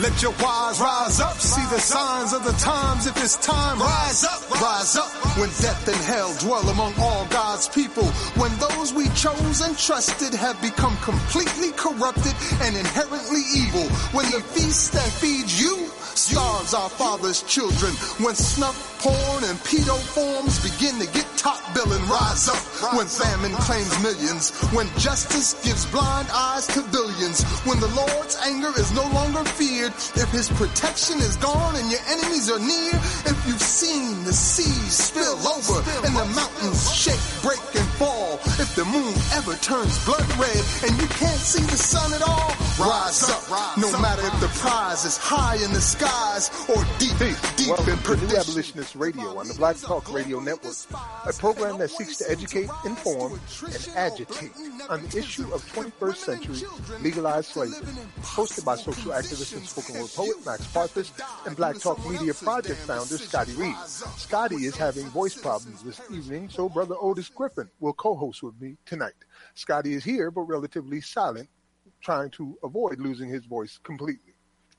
Let your wise rise up. See the signs of the times. If it's time, rise up, rise up. When death and hell dwell among all God's people. When those we chose and trusted have become completely corrupted and inherently evil. When the feast that feeds you starves our father's children. When snuff, porn, and pedo forms begin to get top billing, rise up. When famine claims millions. When justice gives blind eyes to billions. When the Lord's anger is no longer feared. If his protection is gone and your enemies are near. If you've seen the seas spill over and the mountains shake, break, and fall. If the moon ever turns blood red and you can't see the sun at all, rise up. No matter if the prize is high in the skies or deep, deep Welcome in to New perdition. Abolitionist Radio on the Black Talk Radio Network, a program that seeks to educate, inform, and agitate on the issue of 21st century legalized slavery. Hosted by social activist and spoken word poet Max Parthas and Black Talk Media Project founder Scotty Reed. Scotty is having voice problems this evening, so brother Otis Griffin will co-host with me tonight. Scotty is here, but relatively silent, trying to avoid losing his voice completely.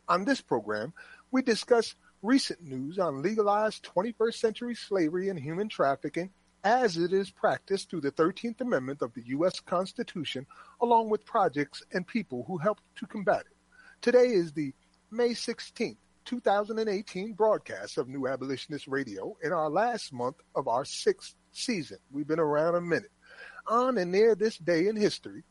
On this program, we discuss recent news on legalized 21st century slavery and human trafficking as it is practiced through the 13th Amendment of the U.S. Constitution, along with projects and people who helped to combat it. Today is the May 16th, 2018 broadcast of New Abolitionist Radio in our last month of our sixth season. We've been around a minute. On and near this day in history,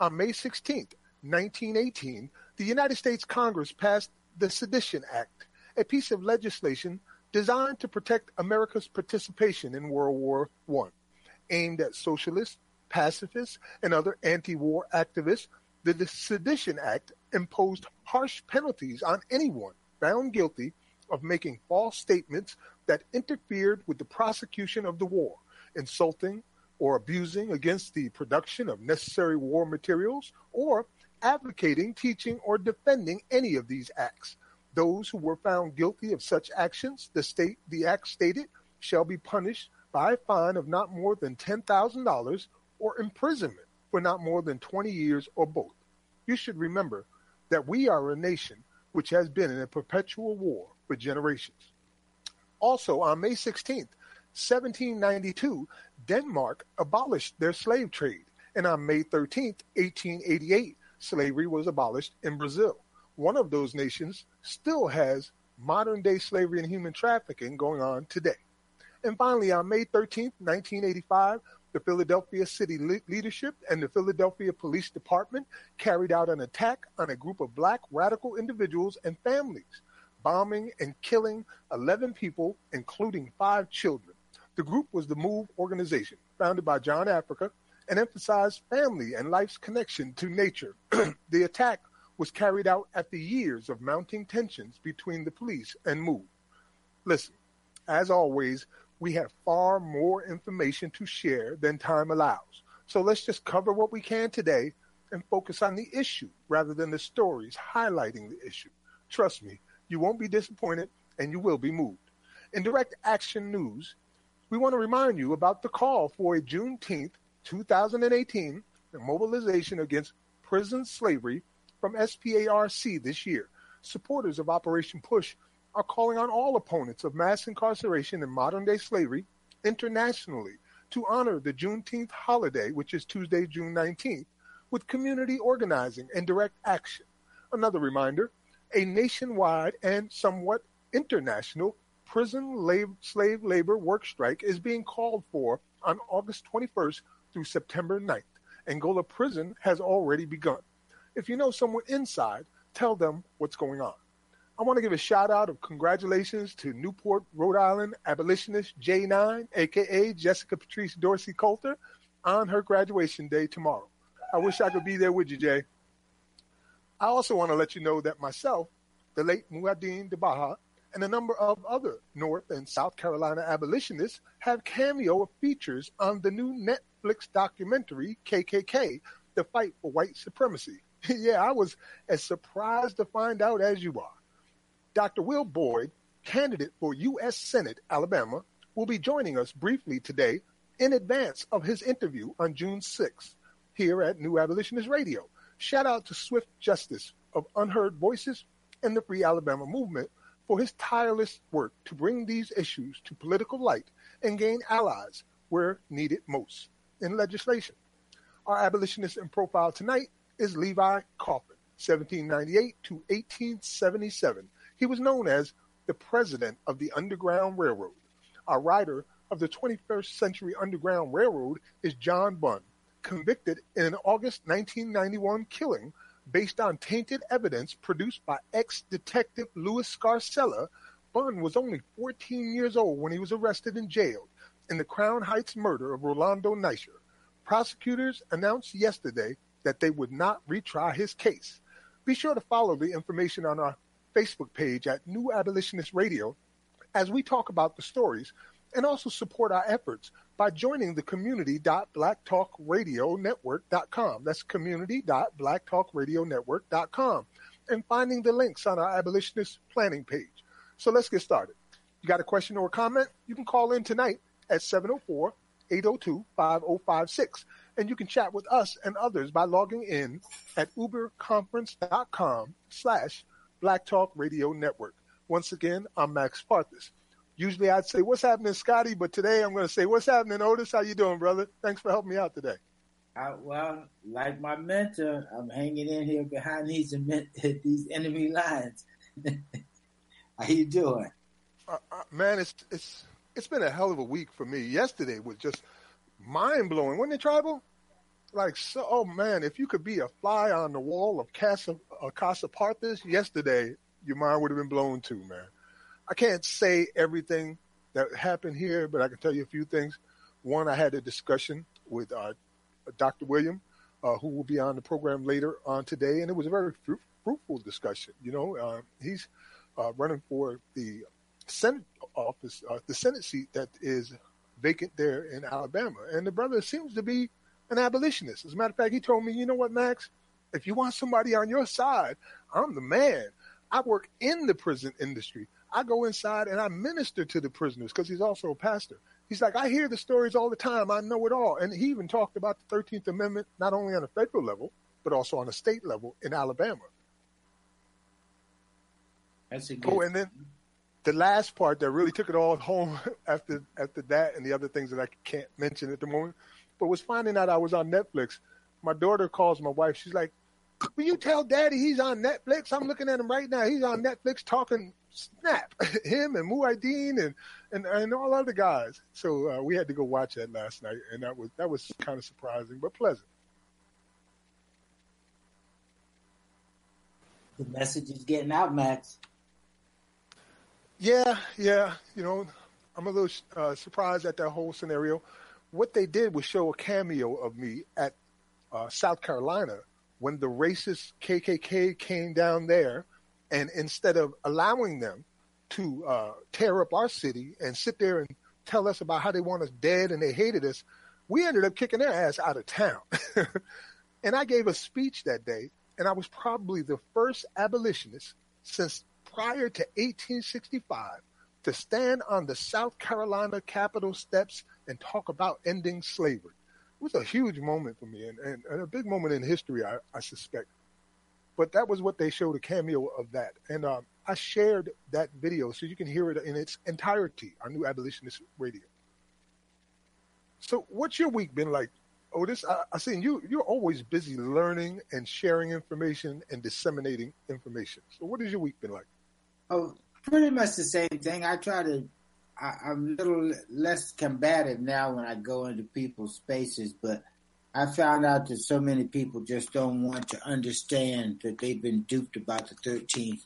on May 16th, 1918, the United States Congress passed the Sedition Act, a piece of legislation designed to protect America's participation in World War I. Aimed at socialists, pacifists, and other anti-war activists, the Sedition Act imposed harsh penalties on anyone found guilty of making false statements that interfered with the prosecution of the war, insulting or abusing against the production of necessary war materials, or advocating, teaching, or defending any of these acts. Those who were found guilty of such actions, the state the act stated, shall be punished by a fine of not more than ten thousand dollars or imprisonment for not more than twenty years or both. You should remember that we are a nation which has been in a perpetual war for generations. Also, on May 16th, 1792, Denmark abolished their slave trade, and on May 13th, 1888, slavery was abolished in Brazil. One of those nations still has modern day slavery and human trafficking going on today. And finally, on May 13th, 1985, the Philadelphia city le- leadership and the Philadelphia Police Department carried out an attack on a group of black radical individuals and families, bombing and killing 11 people, including five children. The group was the MOVE organization, founded by John Africa, and emphasized family and life's connection to nature. the attack was carried out after years of mounting tensions between the police and MOVE. Listen, as always, we have far more information to share than time allows. So let's just cover what we can today and focus on the issue rather than the stories highlighting the issue. Trust me, you won't be disappointed and you will be moved. In direct action news, we want to remind you about the call for a Juneteenth 2018 the mobilization against prison slavery from SPARC this year. Supporters of Operation Push are calling on all opponents of mass incarceration and modern day slavery internationally to honor the Juneteenth holiday, which is Tuesday, June 19th, with community organizing and direct action. Another reminder a nationwide and somewhat international prison slave labor work strike is being called for on August 21st through September 9th. Angola prison has already begun. If you know someone inside, tell them what's going on. I want to give a shout out of congratulations to Newport, Rhode Island abolitionist J9, aka Jessica Patrice Dorsey Coulter, on her graduation day tomorrow. I wish I could be there with you, Jay. I also want to let you know that myself, the late Muad'Dib Baha, and a number of other North and South Carolina abolitionists have cameo features on the new Netflix documentary KKK, The Fight for White Supremacy. yeah, I was as surprised to find out as you are. Dr. Will Boyd, candidate for U.S. Senate, Alabama, will be joining us briefly today in advance of his interview on June 6th here at New Abolitionist Radio. Shout out to Swift Justice of Unheard Voices and the Free Alabama Movement for his tireless work to bring these issues to political light and gain allies where needed most in legislation. Our abolitionist in profile tonight is Levi Coffin, 1798 to 1877. He was known as the president of the Underground Railroad. Our writer of the 21st Century Underground Railroad is John Bunn, convicted in an August 1991 killing based on tainted evidence produced by ex-detective Louis Scarcella. Bunn was only 14 years old when he was arrested and jailed in the Crown Heights murder of Rolando Neischer. Prosecutors announced yesterday that they would not retry his case. Be sure to follow the information on our Facebook page at New Abolitionist Radio as we talk about the stories and also support our efforts by joining the community.blacktalkradionetwork.com. That's community.blacktalkradionetwork.com and finding the links on our abolitionist planning page. So let's get started. You got a question or a comment? You can call in tonight at 704 802 5056. And you can chat with us and others by logging in at uberconference.com slash Black Talk Radio Network. Once again, I'm Max Parthas. Usually I'd say, what's happening, Scotty? But today I'm going to say, what's happening, Otis? How you doing, brother? Thanks for helping me out today. Uh, well, like my mentor, I'm hanging in here behind these these enemy lines. How you doing? Uh, uh, man, it's it's it's been a hell of a week for me. Yesterday was just mind blowing, wasn't it, Tribal? Like, so, oh man, if you could be a fly on the wall of Casa, uh, Casa Parthas yesterday, your mind would have been blown too, man. I can't say everything that happened here, but I can tell you a few things. One, I had a discussion with uh, Dr. William, uh, who will be on the program later on today, and it was a very fru- fruitful discussion. You know, uh, he's uh, running for the Senate office, uh, the Senate seat that is vacant there in Alabama, and the brother seems to be an abolitionist. As a matter of fact, he told me, you know what, Max? If you want somebody on your side, I'm the man. I work in the prison industry. I go inside and I minister to the prisoners because he's also a pastor. He's like, I hear the stories all the time. I know it all. And he even talked about the 13th Amendment, not only on a federal level, but also on a state level in Alabama. That's a oh, good. Oh, and then the last part that really took it all home after after that and the other things that I can't mention at the moment but was finding out I was on Netflix. My daughter calls my wife. She's like, "Will you tell Daddy he's on Netflix? I'm looking at him right now. He's on Netflix talking snap. him and Muad'Dib and and and all other guys." So uh, we had to go watch that last night, and that was that was kind of surprising but pleasant. The message is getting out, Max. Yeah, yeah. You know, I'm a little uh, surprised at that whole scenario. What they did was show a cameo of me at uh, South Carolina when the racist KKK came down there, and instead of allowing them to uh, tear up our city and sit there and tell us about how they want us dead and they hated us, we ended up kicking their ass out of town. and I gave a speech that day, and I was probably the first abolitionist since prior to 1865 to stand on the South Carolina Capitol steps and talk about ending slavery. Was a huge moment for me and, and, and a big moment in history, I, I, suspect. But that was what they showed a cameo of that. And um, I shared that video so you can hear it in its entirety on New Abolitionist Radio. So, what's your week been like, Otis? I, I seen you. You're always busy learning and sharing information and disseminating information. So, what has your week been like? Oh, pretty much the same thing. I try to. I, I'm a little less combative now when I go into people's spaces, but I found out that so many people just don't want to understand that they've been duped about the 13th.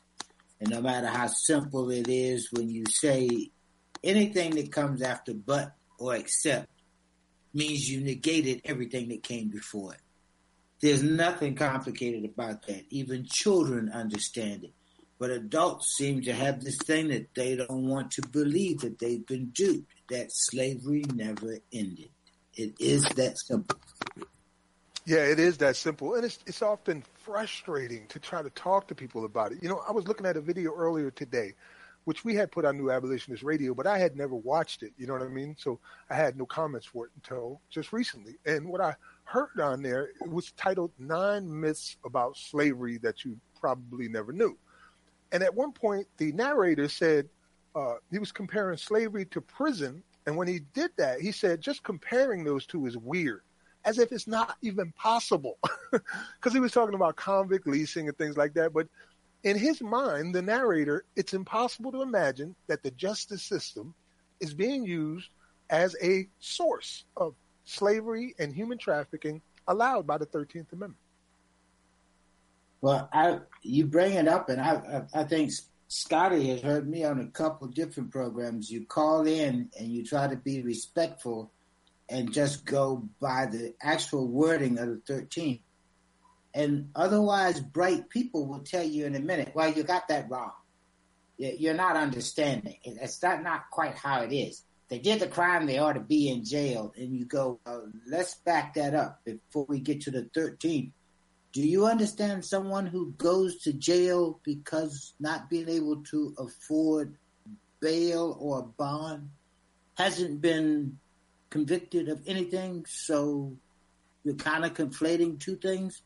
And no matter how simple it is, when you say anything that comes after but or except means you negated everything that came before it. There's nothing complicated about that. Even children understand it. But adults seem to have this thing that they don't want to believe that they've been duped, that slavery never ended. It is that simple. Yeah, it is that simple. And it's, it's often frustrating to try to talk to people about it. You know, I was looking at a video earlier today, which we had put on New Abolitionist Radio, but I had never watched it. You know what I mean? So I had no comments for it until just recently. And what I heard on there, was titled Nine Myths About Slavery That You Probably Never Knew. And at one point, the narrator said uh, he was comparing slavery to prison. And when he did that, he said, just comparing those two is weird, as if it's not even possible. Because he was talking about convict leasing and things like that. But in his mind, the narrator, it's impossible to imagine that the justice system is being used as a source of slavery and human trafficking allowed by the 13th Amendment. Well, I you bring it up, and I I, I think Scotty has heard me on a couple different programs. You call in and you try to be respectful, and just go by the actual wording of the 13th. And otherwise, bright people will tell you in a minute, well, you got that wrong. You're not understanding. It's not, not quite how it is. They did the crime, they ought to be in jail. And you go, let's back that up before we get to the 13th. Do you understand someone who goes to jail because not being able to afford bail or bond hasn't been convicted of anything? So you're kind of conflating two things.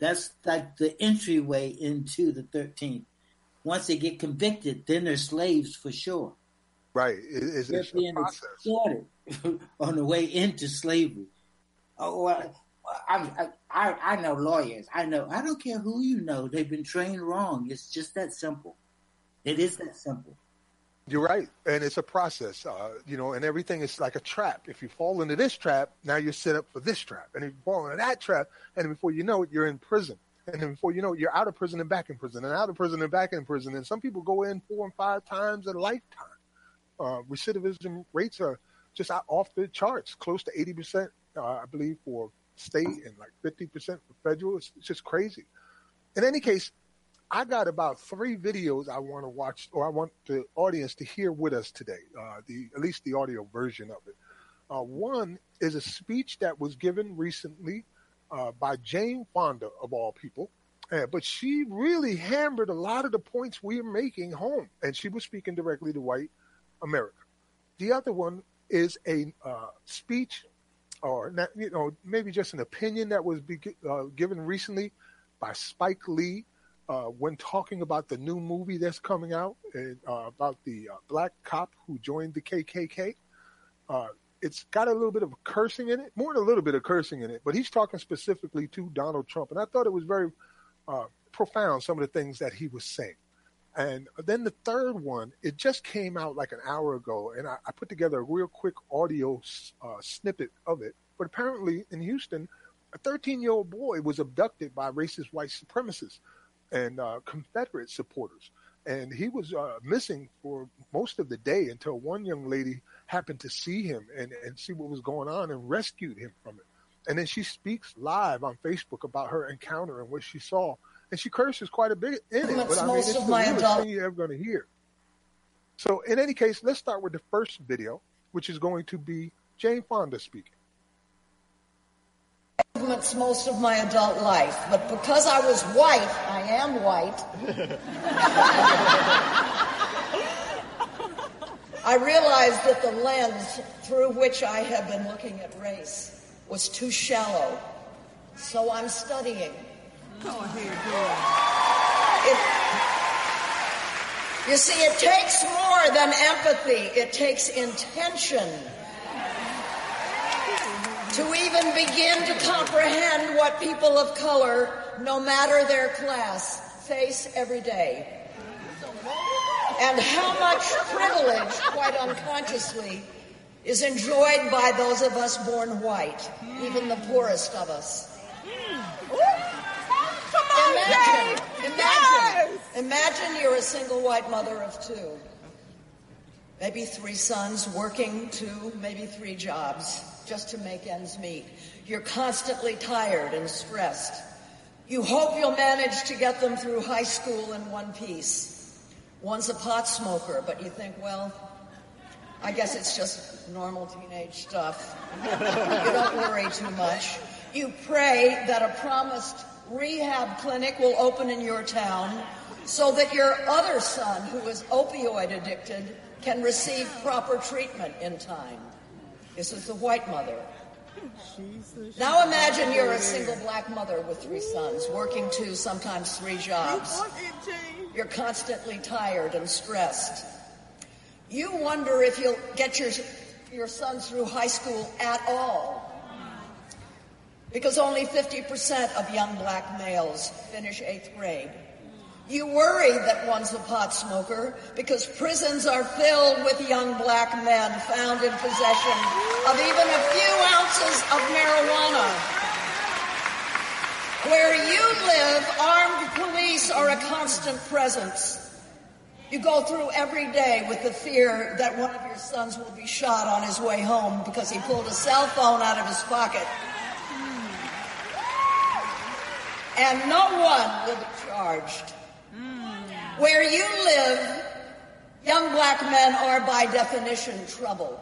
That's like the entryway into the 13th. Once they get convicted, then they're slaves for sure. Right. It, it's, they're it's being exploited on the way into slavery. Oh, I, I, I know lawyers. I know. I don't care who you know. They've been trained wrong. It's just that simple. It is that simple. You're right, and it's a process, uh, you know, and everything is like a trap. If you fall into this trap, now you're set up for this trap, and if you fall into that trap, and before you know it, you're in prison, and then before you know it, you're out of prison and back in prison, and out of prison and back in prison, and some people go in four and five times in a lifetime. Uh, recidivism rates are just off the charts, close to eighty percent, uh, I believe, for state and like 50% for federal. It's, it's just crazy. In any case, I got about three videos I want to watch, or I want the audience to hear with us today. Uh, the at least the audio version of it. Uh, one is a speech that was given recently uh, by Jane Fonda, of all people, uh, but she really hammered a lot of the points we're making home, and she was speaking directly to white America. The other one is a uh, speech or not, you know maybe just an opinion that was be, uh, given recently by Spike Lee uh, when talking about the new movie that's coming out and, uh, about the uh, black cop who joined the KKK. Uh, it's got a little bit of cursing in it, more than a little bit of cursing in it, but he's talking specifically to Donald Trump, and I thought it was very uh, profound some of the things that he was saying. And then the third one, it just came out like an hour ago, and I, I put together a real quick audio uh, snippet of it. But apparently in Houston, a 13 year old boy was abducted by racist white supremacists and uh, Confederate supporters. and he was uh, missing for most of the day until one young lady happened to see him and, and see what was going on and rescued him from it. And then she speaks live on Facebook about her encounter and what she saw. And she curses quite a bit in it, but I mean, it's the thing you're ever going to hear. So, in any case, let's start with the first video, which is going to be Jane Fonda speaking. Most of my adult life, but because I was white, I am white. I realized that the lens through which I have been looking at race was too shallow. So I'm studying. Go ahead, You see, it takes more than empathy. It takes intention to even begin to comprehend what people of color, no matter their class, face every day and how much privilege, quite unconsciously, is enjoyed by those of us born white, even the poorest of us. Imagine, imagine, imagine you're a single white mother of two. Maybe three sons working two, maybe three jobs just to make ends meet. You're constantly tired and stressed. You hope you'll manage to get them through high school in one piece. One's a pot smoker, but you think, well, I guess it's just normal teenage stuff. you don't worry too much. You pray that a promised rehab clinic will open in your town so that your other son, who is opioid addicted, can receive proper treatment in time. This is the white mother. Now imagine you're a single black mother with three sons, working two, sometimes three jobs. You're constantly tired and stressed. You wonder if you'll get your, your sons through high school at all. Because only 50% of young black males finish eighth grade. You worry that one's a pot smoker because prisons are filled with young black men found in possession of even a few ounces of marijuana. Where you live, armed police are a constant presence. You go through every day with the fear that one of your sons will be shot on his way home because he pulled a cell phone out of his pocket. And no one will be charged. Where you live, young black men are by definition trouble.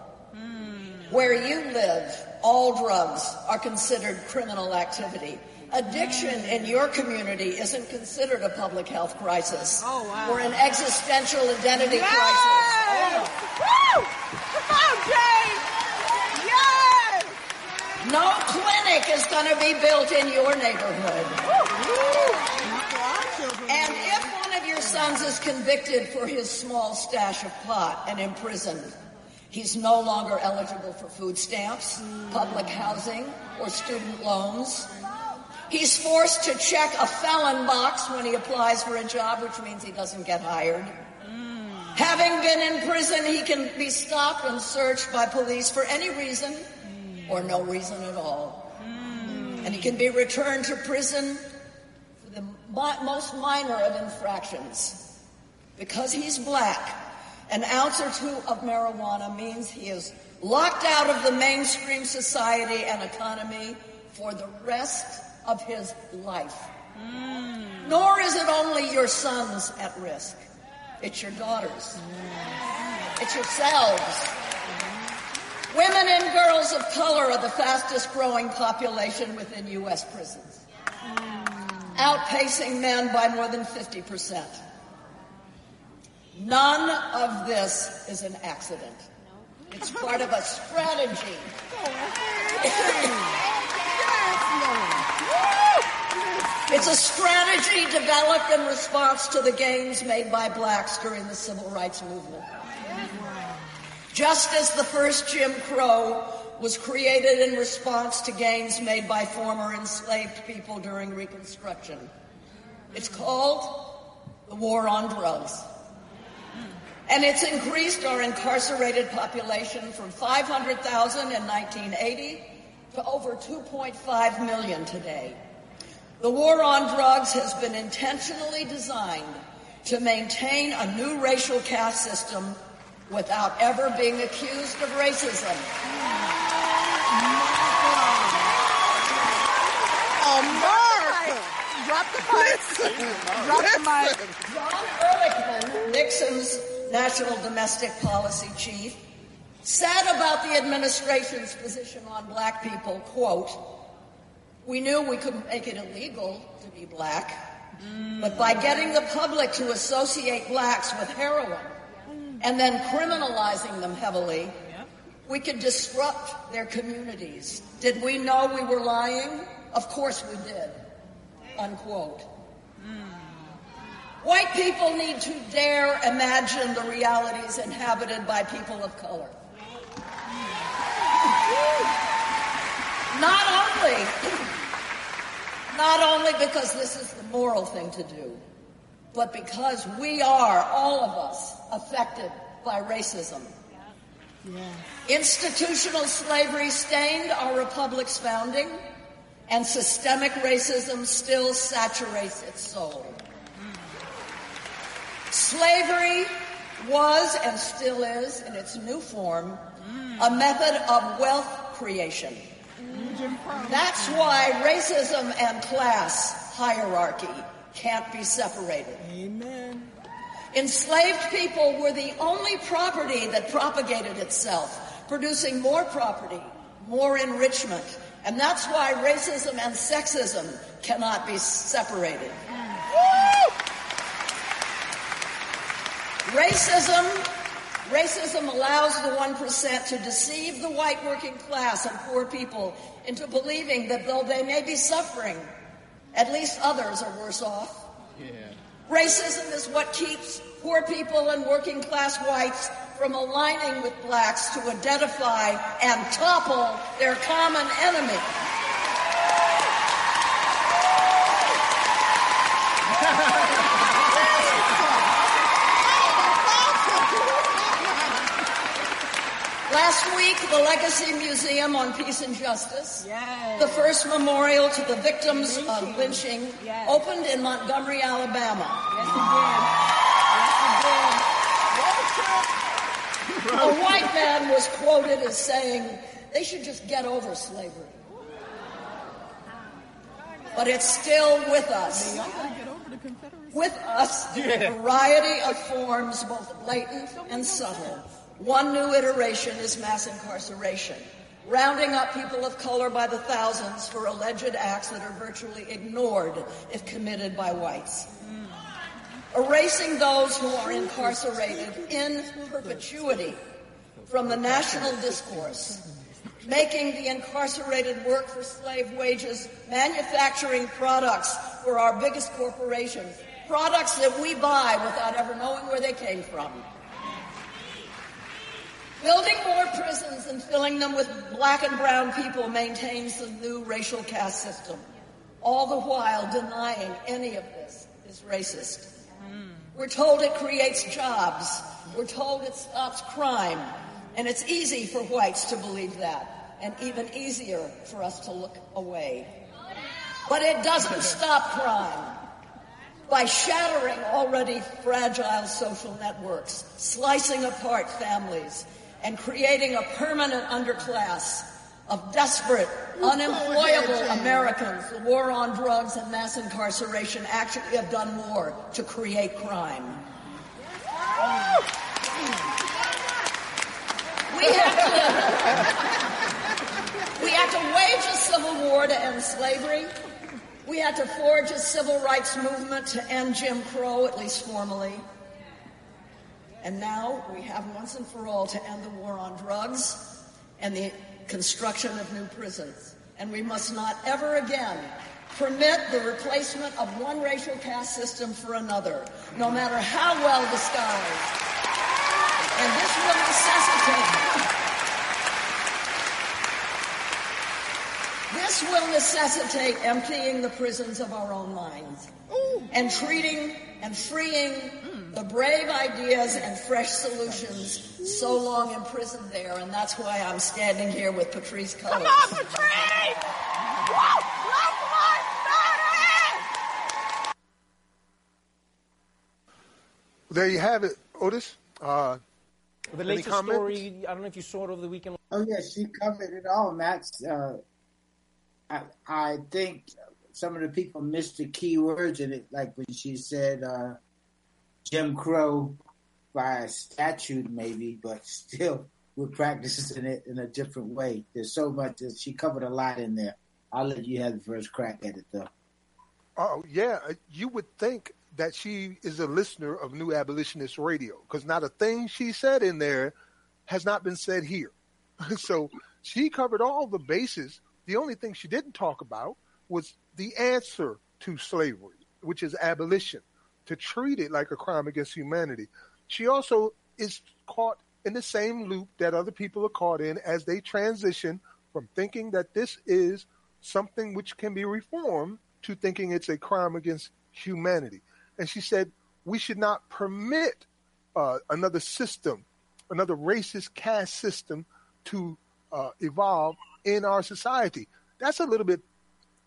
Where you live, all drugs are considered criminal activity. Addiction in your community isn't considered a public health crisis oh, wow. or an existential identity yes! crisis. Oh. Woo! Come on, Jane! No clinic is going to be built in your neighborhood. And if one of your sons is convicted for his small stash of pot and imprisoned, he's no longer eligible for food stamps, public housing, or student loans. He's forced to check a felon box when he applies for a job, which means he doesn't get hired. Having been in prison, he can be stopped and searched by police for any reason. Or no reason at all. Mm. And he can be returned to prison for the most minor of infractions. Because he's black, an ounce or two of marijuana means he is locked out of the mainstream society and economy for the rest of his life. Mm. Nor is it only your sons at risk. It's your daughters. Mm. It's yourselves. Women and girls of color are the fastest growing population within U.S. prisons, outpacing men by more than 50%. None of this is an accident. It's part of a strategy. It's a strategy developed in response to the gains made by blacks during the civil rights movement. Just as the first Jim Crow was created in response to gains made by former enslaved people during Reconstruction. It's called the War on Drugs. And it's increased our incarcerated population from 500,000 in 1980 to over 2.5 million today. The war on drugs has been intentionally designed to maintain a new racial caste system without ever being accused of racism. America! Drop the mic. Drop the mic. John Ehrlichman, Nixon's national domestic policy chief, said about the administration's position on black people, quote, we knew we couldn't make it illegal to be black, but by getting the public to associate blacks with heroin and then criminalizing them heavily, we could disrupt their communities. Did we know we were lying? Of course we did. Unquote. Hmm. White people need to dare imagine the realities inhabited by people of color. Not only, not only because this is the moral thing to do, but because we are, all of us, affected by racism. Institutional slavery stained our republic's founding, and systemic racism still saturates its soul. Slavery was and still is, in its new form, a method of wealth creation. That's why racism and class hierarchy can't be separated. Amen. Enslaved people were the only property that propagated itself, producing more property, more enrichment. And that's why racism and sexism cannot be separated. Racism, racism allows the 1% to deceive the white working class and poor people into believing that though they may be suffering, at least others are worse off. Racism is what keeps poor people and working class whites from aligning with blacks to identify and topple their common enemy. Last week, the Legacy Museum on Peace and Justice, Yes. the first memorial to the victims of lynching, Yes. opened in Montgomery, Alabama. Yes, it did. Yes, it did. A white man was quoted as saying, they should just get over slavery. But it's still with us. Y'all gotta get over the Confederacy. With us, a variety of forms, both blatant and subtle. One new iteration is mass incarceration, rounding up people of color by the thousands for alleged acts that are virtually ignored if committed by whites. Erasing those who are incarcerated in perpetuity from the national discourse making the incarcerated work for slave wages, manufacturing products for our biggest corporations, products that we buy without ever knowing where they came from. Building more prisons and filling them with black and brown people maintains the new racial caste system, all the while denying any of this is racist. We're told it creates jobs. We're told it stops crime. And it's easy for whites to believe that, and even easier for us to look away. But it doesn't stop crime. By shattering already fragile social networks, slicing apart families, and creating a permanent underclass of desperate, unemployable Americans, the war on drugs and mass incarceration actually have done more to create crime. We have to, we had to wage a civil war to end slavery. We had to forge a civil rights movement to end Jim Crow, at least formally. And now we have once and for all to end the war on drugs and the construction of new prisons. And we must not ever again permit the replacement of one racial caste system for another, no matter how well disguised. And this will necessitate This will necessitate emptying the prisons of our own minds and treating and freeing the brave ideas and fresh solutions so long imprisoned there. And that's why I'm standing here with Patrisse Cullors. Come on, Patrisse! Woo! Black Lives There you have it, Otis. Uh, The latest comments? story, I don't know if you saw it over the weekend. Oh yeah, she covered it all, Max. Uh, I I think some of the people missed the key words in it, like when she said uh, Jim Crow by statute, maybe, but still we're practicing it in a different way. There's so much that she covered a lot in there. I'll let you have the first crack at it, though. Oh yeah, you would think that she is a listener of New Abolitionist Radio because not a thing she said in there has not been said here. so she covered all the bases. The only thing she didn't talk about was the answer to slavery, which is abolition, to treat it like a crime against humanity. She also is caught in the same loop that other people are caught in as they transition from thinking that this is something which can be reformed to thinking it's a crime against humanity. And she said we should not permit uh, another system, another racist caste system to uh, evolve in our society. That's a little bit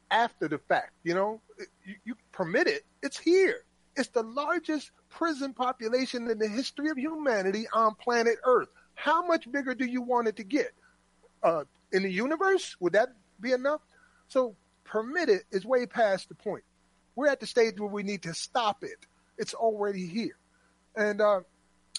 after the fact, you know. You, you permit it, it's here. It's the largest prison population in the history of humanity on planet Earth. How much bigger do you want it to get? Uh, in the universe, would that be enough? So permit it is way past the point. We're at the stage where we need to stop it. It's already here. And uh,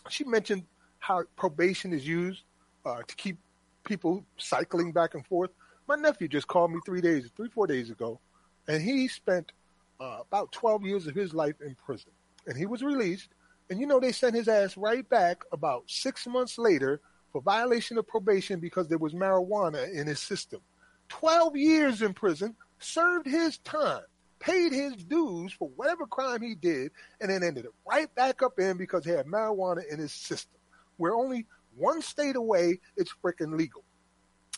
she mentioned how probation is used uh, to keep people cycling back and forth. My nephew just called me three days, three, four days ago, and he spent uh, about 12 years of his life in prison. And he was released. And you know, they sent his ass right back about six months later for violation of probation because there was marijuana in his system. 12 years in prison, served his time, paid his dues for whatever crime he did, and then ended up right back up in because he had marijuana in his system. We're only one state away, it's freaking legal.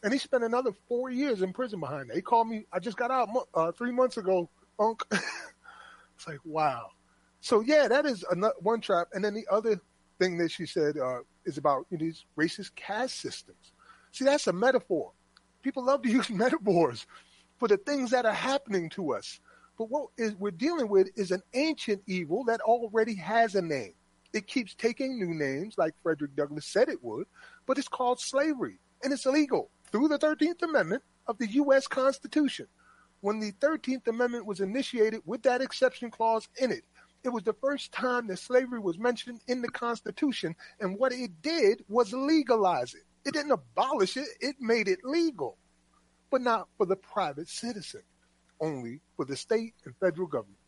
And he spent another four years in prison behind that. He called me, I just got out uh, three months ago, Unc. it's like, wow. So, yeah, that is another, one trap. And then the other thing that she said uh, is about you know, these racist caste systems. See, that's a metaphor. People love to use metaphors for the things that are happening to us. But what is, we're dealing with is an ancient evil that already has a name. It keeps taking new names, like Frederick Douglass said it would, but it's called slavery, and it's illegal through the 13th Amendment of the U.S. Constitution. When the 13th Amendment was initiated with that exception clause in it, it was the first time that slavery was mentioned in the Constitution, and what it did was legalize it. It didn't abolish it, it made it legal, but not for the private citizen, only for the state and federal government.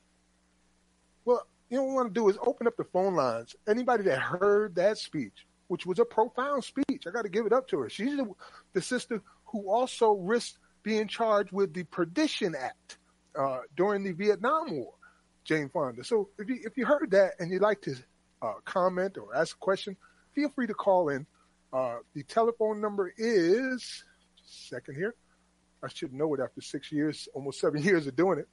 Well, you know what want to do is open up the phone lines. Anybody that heard that speech, which was a profound speech, I got to give it up to her. She's the, the sister who also risked being charged with the Sedition Act uh, during the Vietnam War, Jane Fonda. So if you, if you heard that and you'd like to uh, comment or ask a question, feel free to call in. Uh, the telephone number is, second here. I should know it after six years, almost seven years of doing it.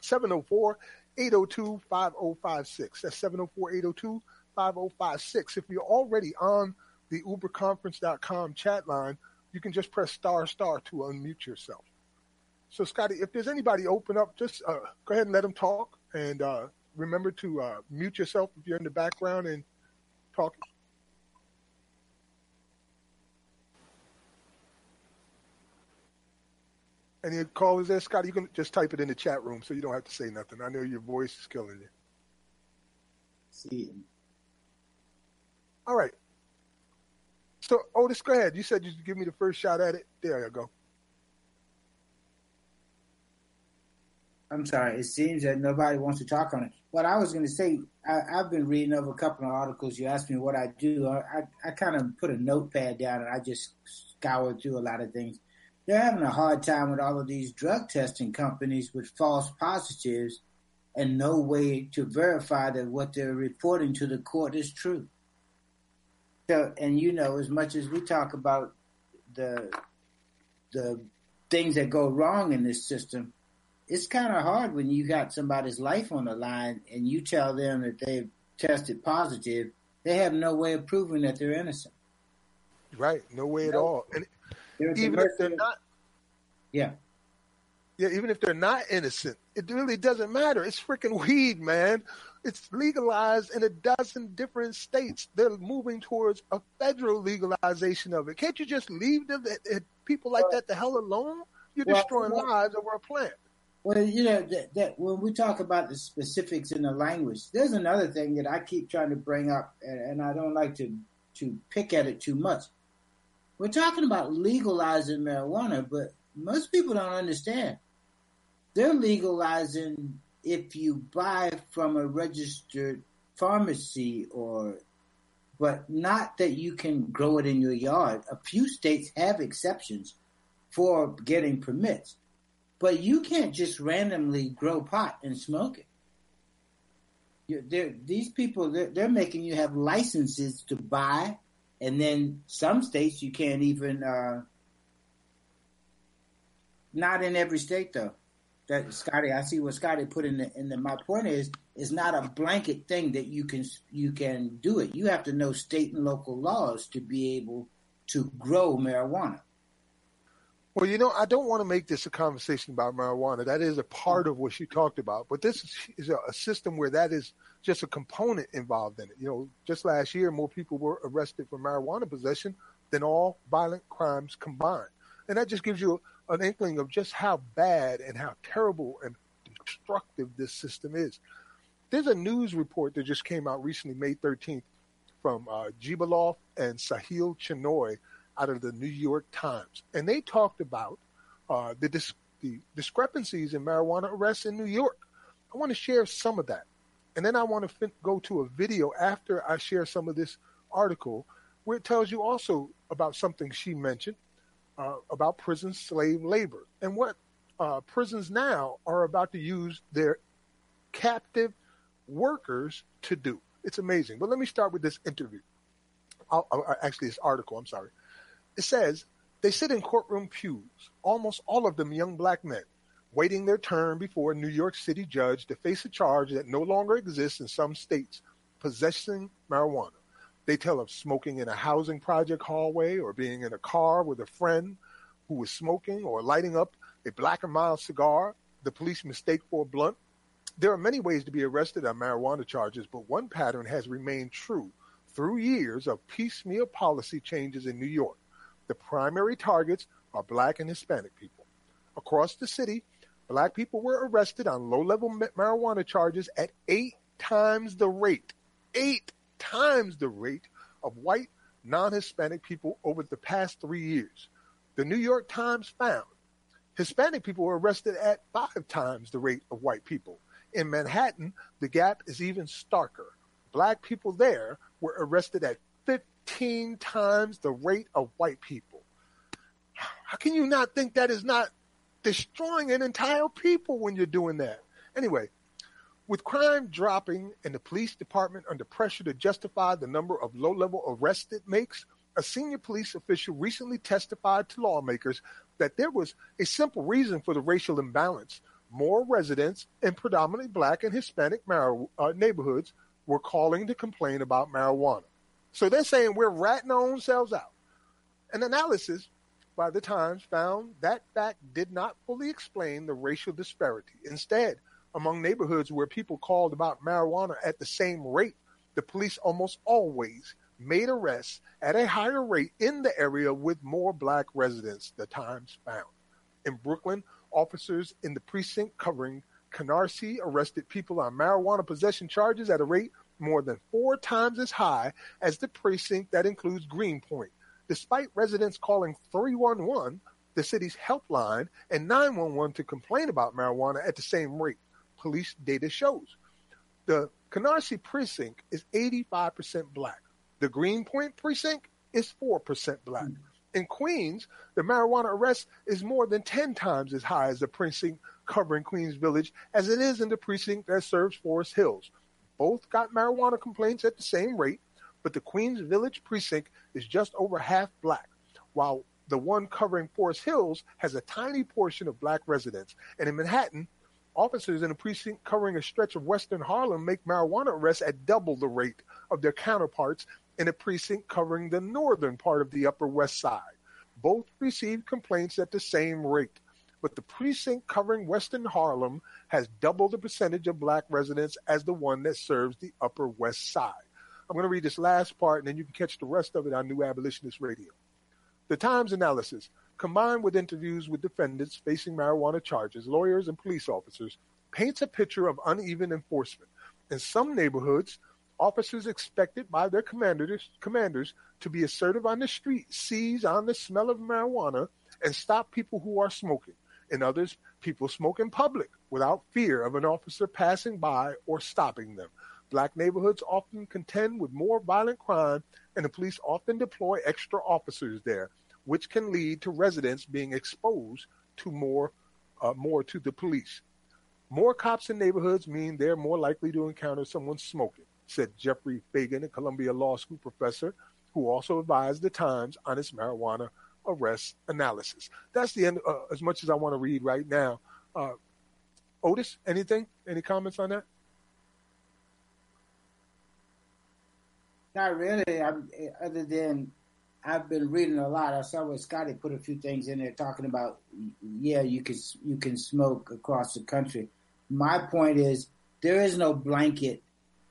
704 802 5056. That's 704 802 5056. If you're already on the uberconference.com chat line, you can just press star star to unmute yourself. So, Scotty, if there's anybody open up, just uh, go ahead and let them talk. And uh, remember to uh, mute yourself if you're in the background and talk. Any callers there, Scotty? You can just type it in the chat room so you don't have to say nothing. I know your voice is killing you. See, All right. So, Otis, go ahead. You said you'd give me the first shot at it. There you go. I'm sorry. It seems that nobody wants to talk on it. What I was going to say, I, I've been reading over a couple of articles. You asked me what I do. I, I, I kind of put a notepad down and I just scoured through a lot of things. They're having a hard time with all of these drug testing companies with false positives and no way to verify that what they're reporting to the court is true. So, and you know, as much as we talk about the the things that go wrong in this system, it's kind of hard when you got somebody's life on the line and you tell them that they've tested positive. They have no way of proving that they're innocent. Right. No way at all. And They're at the even if they're not, yeah, Yeah, even if they're not innocent, it really doesn't matter. It's freaking weed, man. It's legalized in a dozen different states. They're moving towards a federal legalization of it. Can't you just leave them, people like that the hell alone? You're Well, destroying well- lives over a plant. Well, you know that, that when we talk about the specifics in the language, there's another thing that I keep trying to bring up, and, and I don't like to to pick at it too much. We're talking about legalizing marijuana, but most people don't understand. They're legalizing if you buy from a registered pharmacy or but not that you can grow it in your yard. A few states have exceptions for getting permits. But you can't just randomly grow pot and smoke it. They're, these people, they're, they're making you have licenses to buy, and then some states you can't even. Uh, not in every state, though. That Scotty, I see what Scotty put in the in the. My point is, it's not a blanket thing that you can you can do it. You have to know state and local laws to be able to grow marijuana. Well, you know, I don't want to make this a conversation about marijuana. That is a part of what you talked about, but this is, a system where that is just a component involved in it. You know, just last year, more people were arrested for marijuana possession than all violent crimes combined, and that just gives you an inkling of just how bad and how terrible and destructive this system is. There's a news report that just came out recently, May 13th, from uh, Gebeloff and Sahil Chinoy out of the New York Times, and they talked about uh, the, dis- the discrepancies in marijuana arrests in New York. I want to share some of that, and then I want to fin- go to a video after I share some of this article where it tells you also about something she mentioned uh, about prison slave labor and what uh, prisons now are about to use their captive workers to do. It's amazing. But let me start with this interview. I'll, I'll- actually, this article. I'm sorry. It says they sit in courtroom pews, almost all of them young black men, waiting their turn before a New York City judge to face a charge that no longer exists in some states possessing marijuana. They tell of smoking in a housing project hallway or being in a car with a friend who was smoking or lighting up a black and mild cigar the police mistake for a blunt. There are many ways to be arrested on marijuana charges, but one pattern has remained true through years of piecemeal policy changes in New York. The primary targets are black and Hispanic people. Across the city, black people were arrested on low level marijuana charges at eight times the rate, eight times the rate of white non Hispanic people over the past three years. The New York Times found Hispanic people were arrested at five times the rate of white people. In Manhattan, the gap is even starker. Black people there were arrested at 15 times the rate of white people. How can you not think that is not destroying an entire people when you're doing that? Anyway, with crime dropping and the police department under pressure to justify the number of low level arrests it makes, a senior police official recently testified to lawmakers that there was a simple reason for the racial imbalance. More residents in predominantly black and Hispanic mar- uh, neighborhoods were calling to complain about marijuana. So they're saying we're ratting our own selves out. An analysis by the Times found that fact did not fully explain the racial disparity. Instead, among neighborhoods where people called about marijuana at the same rate, the police almost always made arrests at a higher rate in the area with more black residents, the Times found. In Brooklyn, officers in the precinct covering Canarsie arrested people on marijuana possession charges at a rate more than four times as high as the precinct that includes Greenpoint, despite residents calling 311, the city's helpline, and 911 to complain about marijuana at the same rate. Police data shows. The Canarsie precinct is 85% black. The Greenpoint precinct is 4% black. In Queens, the marijuana arrest is more than 10 times as high as the precinct covering Queens Village as it is in the precinct that serves Forest Hills. Both got marijuana complaints at the same rate, but the Queens Village precinct is just over half black, while the one covering Forest Hills has a tiny portion of black residents. And in Manhattan, officers in a precinct covering a stretch of Western Harlem make marijuana arrests at double the rate of their counterparts in a precinct covering the northern part of the Upper West Side. Both received complaints at the same rate. but the precinct covering Western Harlem has double the percentage of black residents as the one that serves the Upper West Side. I'm going to read this last part, and then you can catch the rest of it on New Abolitionist Radio. The Times analysis, combined with interviews with defendants facing marijuana charges, lawyers, and police officers, paints a picture of uneven enforcement. In some neighborhoods, officers expected by their commanders, commanders to be assertive on the street, seize on the smell of marijuana, and stop people who are smoking. In others, people smoke in public without fear of an officer passing by or stopping them. Black neighborhoods often contend with more violent crime, and the police often deploy extra officers there, which can lead to residents being exposed to more, uh, more to the police. More cops in neighborhoods mean they're more likely to encounter someone smoking, said Jeffrey Fagan, a Columbia Law School professor who also advised the Times on its marijuana arrest analysis. That's the end, uh, as much as I want to read right now. Uh, Otis, anything? Any comments on that? Not really. I'm, other than I've been reading a lot. I saw where Scotty put a few things in there talking about, yeah, you can you can smoke across the country. My point is there is no blanket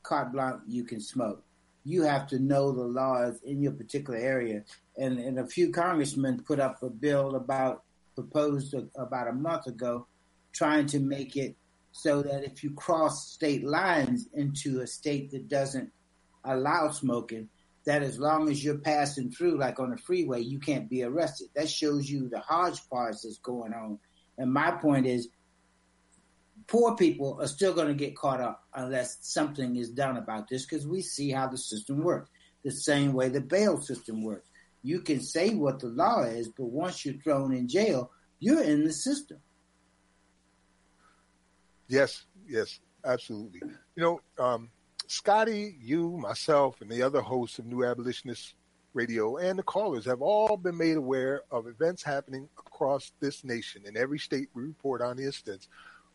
carte blanche you can smoke. You have to know the laws in your particular area. And, and a few congressmen put up a bill about proposed a, about a month ago, trying to make it so that if you cross state lines into a state that doesn't allow smoking, that as long as you're passing through, like on the freeway, you can't be arrested. That shows you the hodgepodge that's going on. And my point is, poor people are still going to get caught up unless something is done about this because we see how the system works. The same way the bail system works. You can say what the law is, but once you're thrown in jail, you're in the system. Yes, yes, absolutely. You know, um, Scotty, you, myself, and the other hosts of New Abolitionist Radio and the callers have all been made aware of events happening across this nation. In every state we report on the instance,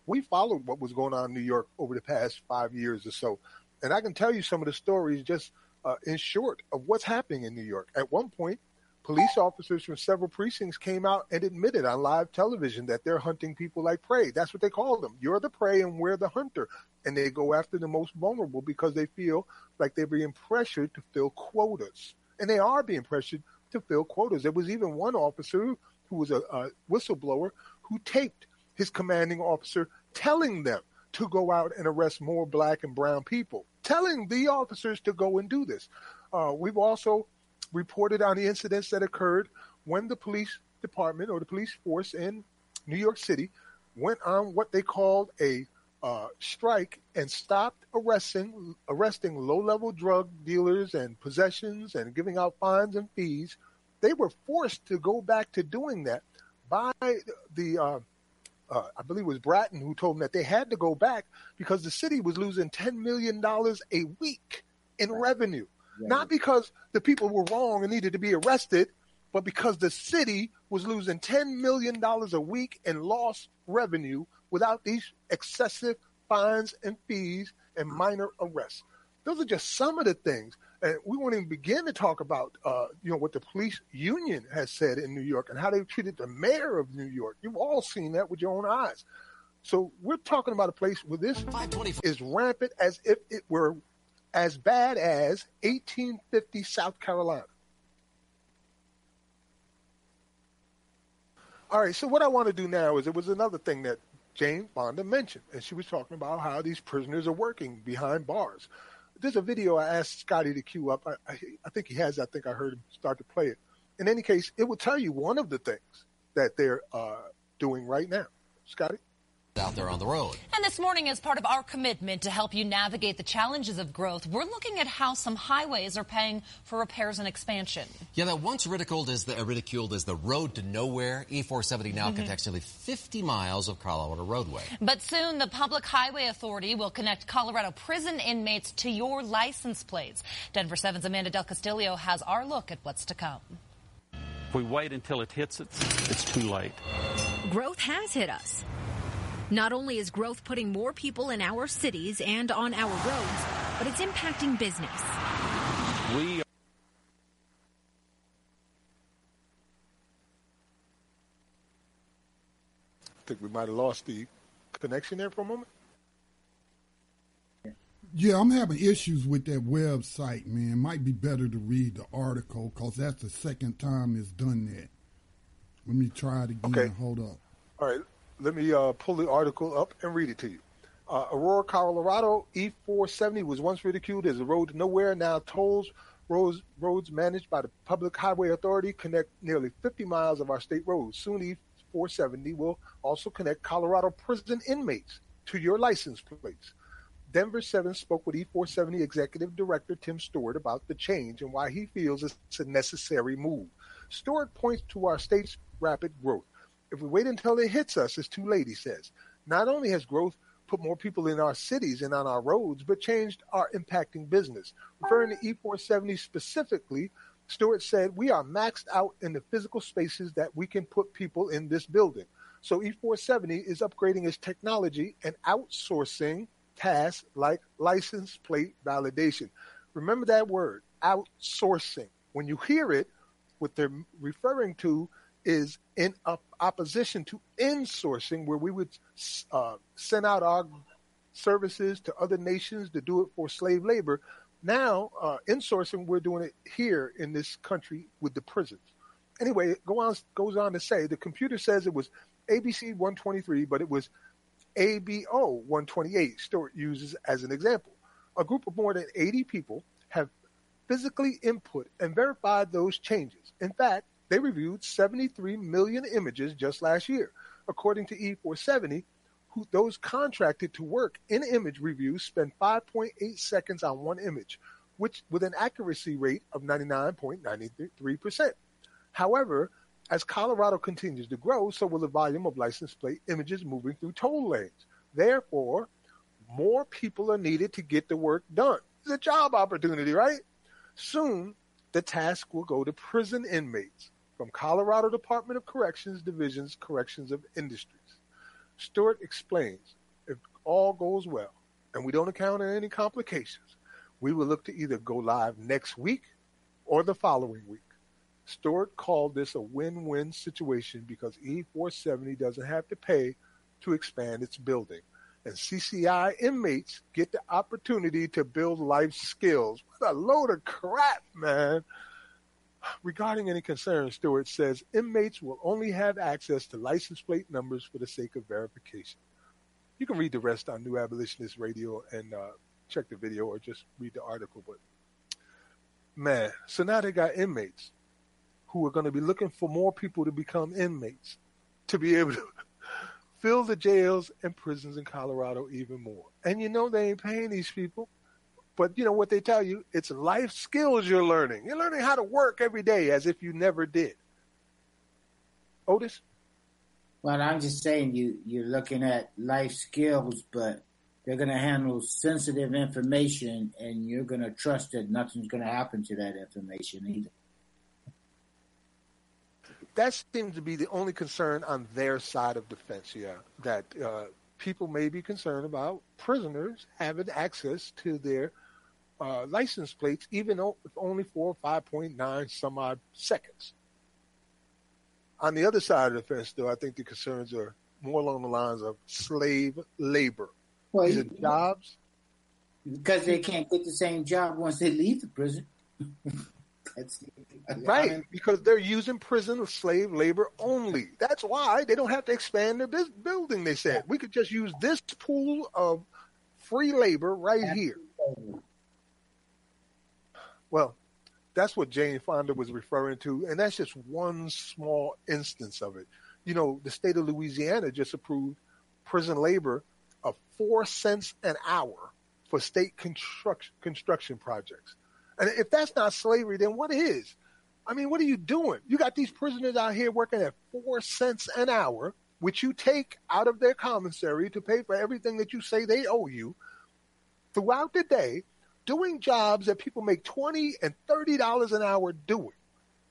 we followed what was going on in New York over the past five years or so. And I can tell you some of the stories just uh, in short of what's happening in New York. At one point, police officers from several precincts came out and admitted on live television that they're hunting people like prey. That's what they call them. You're the prey and we're the hunter. And they go after the most vulnerable because they feel like they're being pressured to fill quotas. And they are being pressured to fill quotas. There was even one officer who was a, a whistleblower who taped his commanding officer telling them to go out and arrest more black and brown people, telling the officers to go and do this. Uh, we've also reported on the incidents that occurred when the police department or the police force in New York City went on what they called a uh, strike and stopped arresting arresting low-level drug dealers and possessions and giving out fines and fees. They were forced to go back to doing that by the uh, uh, I believe it was Bratton who told them that they had to go back because the city was losing $10 million a week in revenue. Right. Not because the people were wrong and needed to be arrested, but because the city was losing $10 million a week in lost revenue without these excessive fines and fees and minor arrests. Those are just some of the things. And we won't even begin to talk about, uh, you know, what the police union has said in New York and how they've treated the mayor of New York. You've all seen that with your own eyes. So we're talking about a place where this is rampant as if it were as bad as 1850 South Carolina. All right, so what I want to do now is it was another thing that Jane Fonda mentioned, and she was talking about how these prisoners are working behind bars there's a video I asked Scotty to queue up. I, I, I think he has. I think I heard him start to play it. In any case, it will tell you one of the things that they're uh, doing right now. Scotty? Out there on the road. And this morning, as part of our commitment to help you navigate the challenges of growth, we're looking at how some highways are paying for repairs and expansion. Yeah, that once ridiculed as the, uh, ridiculed as the road to nowhere, E470 now mm-hmm. connects nearly 50 miles of Colorado roadway. But soon, the Public Highway Authority will connect Colorado prison inmates to your license plates. Denver 7's Amanda Del Castillo has our look at what's to come. If we wait until it hits us, it's too late. Growth has hit us. Not only is growth putting more people in our cities and on our roads, but it's impacting business. We I think we might have lost the connection there for a moment. Yeah, I'm having issues with that website, man. Might be better to read the article because that's the second time it's done that. Let me try it again. Okay. Hold up. All right, let me uh, pull the article up and read it to you. Uh, Aurora, Colorado, E470 was once ridiculed as a road to nowhere. Now tolls roads, roads managed by the Public Highway Authority connect nearly 50 miles of our state roads. Soon E470 will also connect Colorado prison inmates to your license plates. Denver 7 spoke with E470 Executive Director Tim Stewart about the change and why he feels it's a necessary move. Stewart points to our state's rapid growth. If we wait until it hits us, it's too late, he says. Not only has growth put more people in our cities and on our roads, but changed our impacting business. Referring to E470 specifically, Stewart said, We are maxed out in the physical spaces that we can put people in this building. So E470 is upgrading its technology and outsourcing tasks like license plate validation. Remember that word, outsourcing. When you hear it, what they're referring to is in op- opposition to insourcing, where we would uh, send out our services to other nations to do it for slave labor. Now, uh, insourcing, we're doing it here in this country with the prisons. Anyway, it go on, goes on to say the computer says it was ABC 123, but it was ABO 128, Stewart uses as an example. A group of more than 80 people have physically input and verified those changes. In fact, they reviewed 73 million images just last year. According to E470, who, those contracted to work in image reviews spend 5.8 seconds on one image, which with an accuracy rate of 99.93%. However, as Colorado continues to grow, so will the volume of license plate images moving through toll lanes. Therefore, more people are needed to get the work done. It's a job opportunity, right? Soon, the task will go to prison inmates from Colorado Department of Corrections Division's Corrections of Industries. Stewart explains if all goes well and we don't encounter any complications, we will look to either go live next week or the following week. Stewart called this a win-win situation because E470 doesn't have to pay to expand its building. And CCI inmates get the opportunity to build life skills. What a load of crap, man. Regarding any concerns, Stewart says inmates will only have access to license plate numbers for the sake of verification. You can read the rest on New Abolitionist Radio and uh, check the video or just read the article. But man, so now they got inmates who are going to be looking for more people to become inmates to be able to fill the jails and prisons in Colorado even more. And you know they ain't paying these people. But you know what they tell you? It's life skills you're learning. You're learning how to work every day as if you never did. Otis? Well, I'm just saying you you're looking at life skills, but they're going to handle sensitive information, and you're going to trust that nothing's going to happen to that information either. That seems to be the only concern on their side of defense. Yeah, that uh, people may be concerned about prisoners having access to their uh, license plates, even though if only for 5.9 some odd seconds. On the other side of the fence, though, I think the concerns are more along the lines of slave labor. Well, These are jobs. Because they can't get the same job once they leave the prison. That's, Right, I mean, because they're using prison slave labor only. That's why they don't have to expand their building. They said we could just use this pool of free labor right here. Well, that's what Jane Fonda was referring to, and that's just one small instance of it. You know, the state of Louisiana just approved prison labor of four cents an hour for state construction construction projects. And if that's not slavery, then what is? I mean, what are you doing? You got these prisoners out here working at four cents an hour, which you take out of their commissary to pay for everything that you say they owe you throughout the day, doing jobs that people make twenty and thirty dollars an hour doing.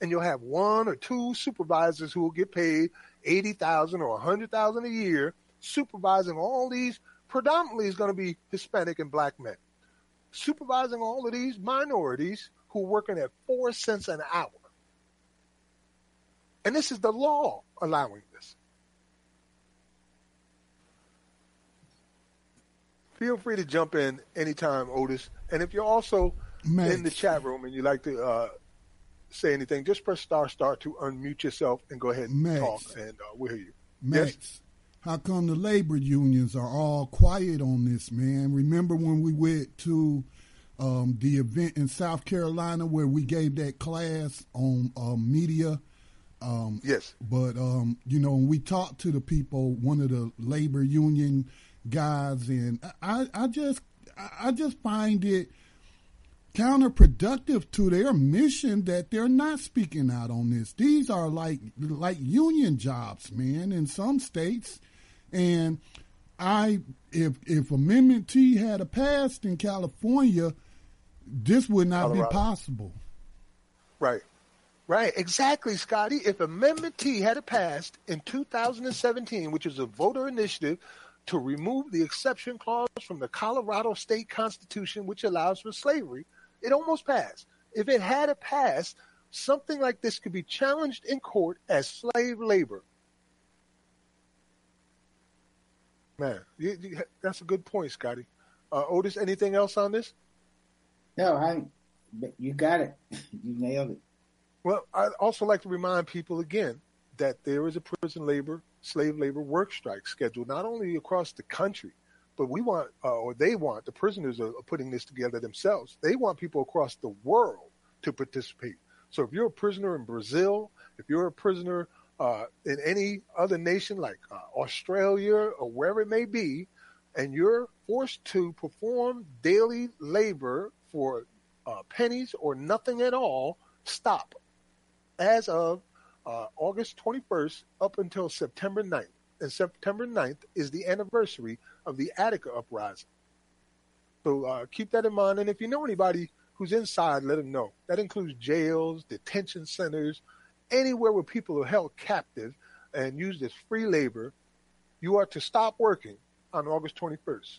And you'll have one or two supervisors who will get paid eighty thousand or a hundred thousand a year supervising all these predominantly is going to be Hispanic and black men supervising all of these minorities who are working at four cents an hour. And this is the law allowing this. Feel free to jump in anytime, Otis. And if you're also in the chat room and you'd like to uh, say anything, just press star star to unmute yourself and go ahead and Max. talk, and uh, we'll hear you. Max, Yes. how come the labor unions are all quiet on this, man? Remember when we went to um, the event in South Carolina where we gave that class on uh, media? Um, yes. But, um, you know, when we talked to the people, one of the labor union guys, and I, I just, I just find it counterproductive to their mission that they're not speaking out on this. These are like like union jobs, man, in some states. And I if if Amendment T had a passed in California, this would not Colorado. be possible. Right. Right, exactly, Scotty. If Amendment T had passed in 2017, which is a voter initiative to remove the exception clause from the Colorado state constitution, which allows for slavery, it almost passed. If it had passed, something like this could be challenged in court as slave labor. Man, you, you, that's a good point, Scotty. Uh, Otis, anything else on this? No, I. You got it. you nailed it. Well, I'd also like to remind people again that there is a prison labor, slave labor work strike scheduled not only across the country, but we want, uh, or they want, the prisoners are, putting this together themselves. They want people across the world to participate. So if you're a prisoner in Brazil, if you're a prisoner uh, in any other nation like uh, Australia or wherever it may be, and you're forced to perform daily labor for uh, pennies or nothing at all, stop as of uh, August 21st up until September 9th. And September 9th is the anniversary of the Attica uprising. So uh, keep that in mind. And if you know anybody who's inside, let them know. That includes jails, detention centers, anywhere where people are held captive and used as free labor. You are to stop working on August 21st.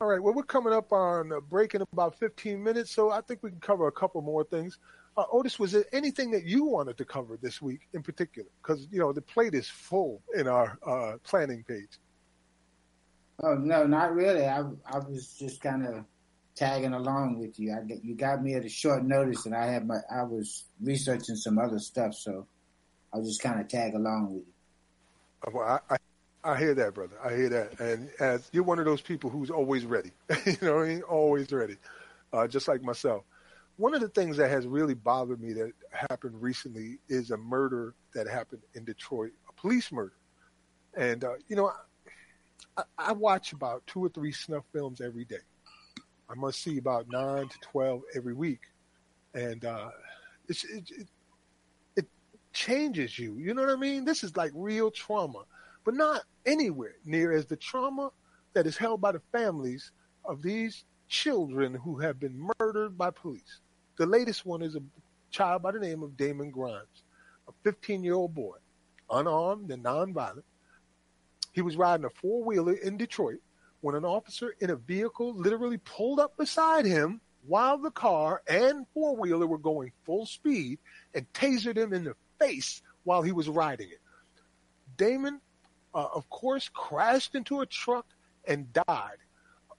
All right, well, we're coming up on a break in about 15 minutes, so I think we can cover a couple more things. Uh, Otis, was there anything that you wanted to cover this week in particular? Because, you know, the plate is full in our uh, planning page. Oh no, not really. I I was just kind of tagging along with you. I you got me at a short notice, and I had my I was researching some other stuff, so I was just kind of tag along with you. Uh, Well, I, I, I hear that, brother. I hear that. And as you're one of those people who's always ready. you know what I mean? Always ready. Uh, just like myself. One of the things that has really bothered me that happened recently is a murder that happened in Detroit, a police murder. And, uh, you know, I, I watch about two or three snuff films every day. I must see about nine to 12 every week. And uh, it, it, it changes you. You know what I mean? This is like real trauma, but not anywhere near as the trauma that is held by the families of these children who have been murdered by police. The latest one is a child by the name of Damon Grimes, a 15 year old boy, unarmed and nonviolent. He was riding a four wheeler in Detroit when an officer in a vehicle literally pulled up beside him while the car and four wheeler were going full speed and tasered him in the face while he was riding it. Damon, uh, of course, crashed into a truck and died.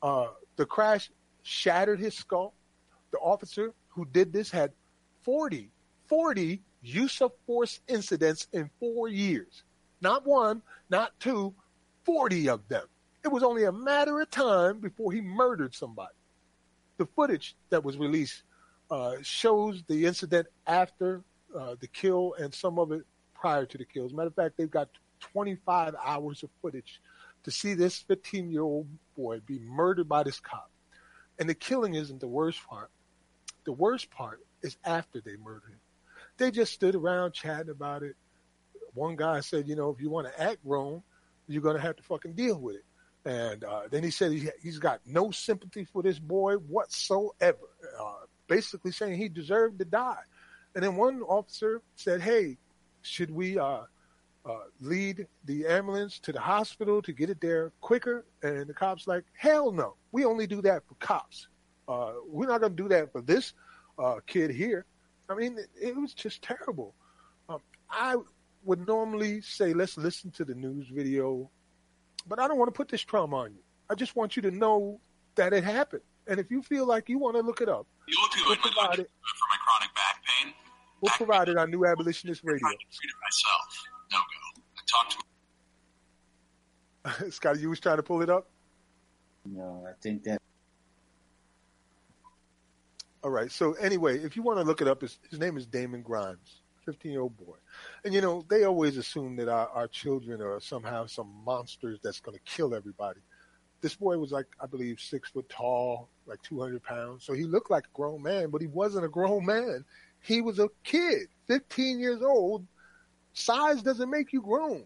Uh, the crash shattered his skull. The officer who did this had 40, 40 use of force incidents in four years. Not one, not two, 40 of them. It was only a matter of time before he murdered somebody. The footage that was released uh, shows the incident after uh, the kill and some of it prior to the kill. As a matter of fact, they've got 25 hours of footage to see this 15 year old boy be murdered by this cop. And the killing isn't the worst part. The worst part is after they murdered him. They just stood around chatting about it. One guy said, you know, if you want to act wrong, you're going to have to fucking deal with it. And uh, then he said he, he's got no sympathy for this boy whatsoever, uh, basically saying he deserved to die. And then one officer said, hey, should we uh, uh, lead the ambulance to the hospital to get it there quicker? And the cop's like, hell no. We only do that for cops. Uh, we're not going to do that for this uh, kid here. I mean, it, it was just terrible. Um, I would normally say, let's listen to the news video, but I don't want to put this trauma on you. I just want you to know that it happened. And if you feel like you want to look it up, The opioid we'll was provide it. for my chronic back pain. We'll provide it on New Abolitionist Radio. I treated myself. No go. I talked to Scotty, you was trying to pull it up. No, I think that. All right. So anyway, if you want to look it up, his, his name is Damon Grimes, 15 year old boy. And you know, they always assume that our, our children are somehow some monsters that's going to kill everybody. This boy was like, I believe, six foot tall, like 200 pounds. So he looked like a grown man, but he wasn't a grown man. He was a kid, 15 years old. Size doesn't make you grown.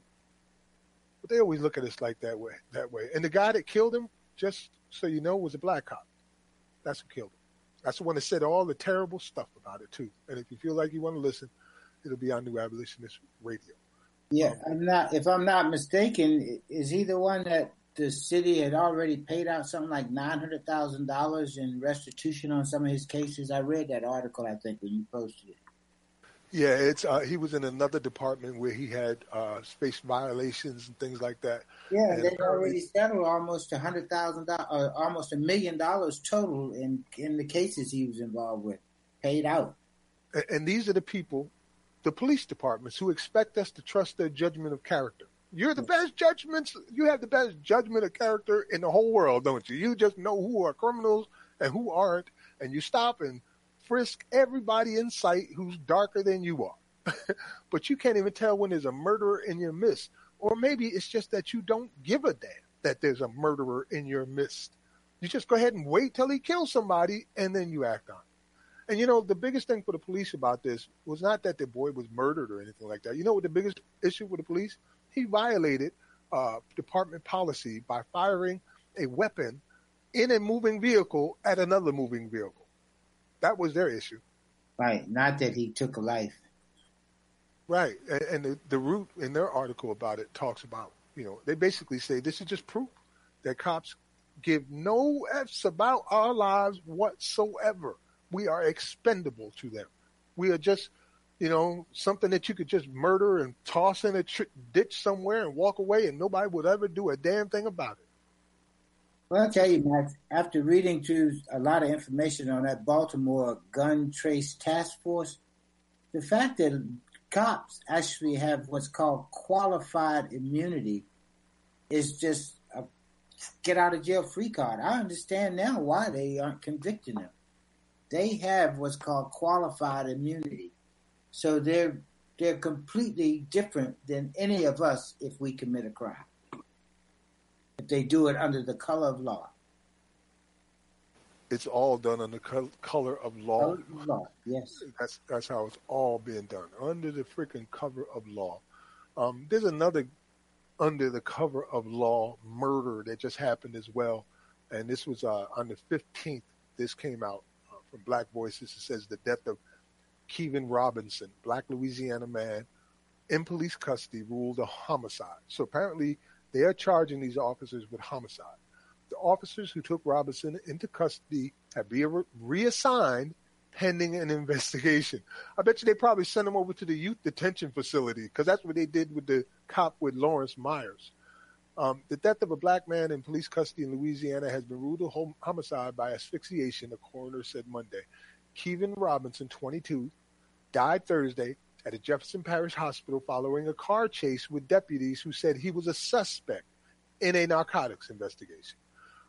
But they always look at us like that way, that way. And the guy that killed him, just so you know, was a black cop. That's who killed him. That's the one that said all the terrible stuff about it too. And if you feel like you want to listen, it'll be on New Abolitionist Radio. Yeah, um, I'm not. If I'm not mistaken, is he the one that the city had already paid out something like nine hundred thousand dollars in restitution on some of his cases? I read that article. I think when you posted it. Yeah, it's uh, he was in another department where he had uh, space violations and things like that. Yeah, And they already settled almost a hundred thousand dollars, uh, almost a million dollars total in in the cases he was involved with, paid out. And, and these are the people, the police departments, who expect us to trust their judgment of character. You're the best judgments. You have the best judgment of character in the whole world, don't you? You just know who are criminals and who aren't, and you stop and frisk everybody in sight who's darker than you are. but you can't even tell when there's a murderer in your midst. Or maybe it's just that you don't give a damn that there's a murderer in your midst. You just go ahead and wait till he kills somebody and then you act on it. And you know, the biggest thing for the police about this was not that the boy was murdered or anything like that. You know what the biggest issue with the police? He violated uh, department policy by firing a weapon in a moving vehicle at another moving vehicle. That was their issue. Right, not that he took a life. Right. And, and the, the root in their article about it talks about, you know, they basically say this is just proof that cops give no F's about our lives whatsoever. We are expendable to them. We are just, you know, something that you could just murder and toss in a tr- ditch somewhere and walk away and nobody would ever do a damn thing about it. Well, I'll tell you, Max, after reading through a lot of information on that Baltimore gun trace task force, the fact that cops actually have what's called qualified immunity is just a get out of jail free card. I understand now why they aren't convicting them. They have what's called qualified immunity. So they're they're completely different than any of us if we commit a crime. If they do it under the color of law. It's all done under col- color of law. Color of law, yes. That's that's how it's all being done under the freaking cover of law. Um, there's another under the cover of law murder that just happened as well, and this was uh, on the 15th. This came out uh, from Black Voices. It says the death of Kevin Robinson, Black Louisiana man, in police custody, ruled a homicide. So apparently, they are charging these officers with homicide. The officers who took Robinson into custody have been reassigned pending an investigation. I bet you they probably sent him over to the youth detention facility because that's what they did with the cop with Lawrence Myers. Um, the death of a black man in police custody in Louisiana has been ruled a hom- homicide by asphyxiation, the coroner said Monday. Kevin Robinson, 22, died Thursday at a Jefferson Parish hospital following a car chase with deputies who said he was a suspect in a narcotics investigation.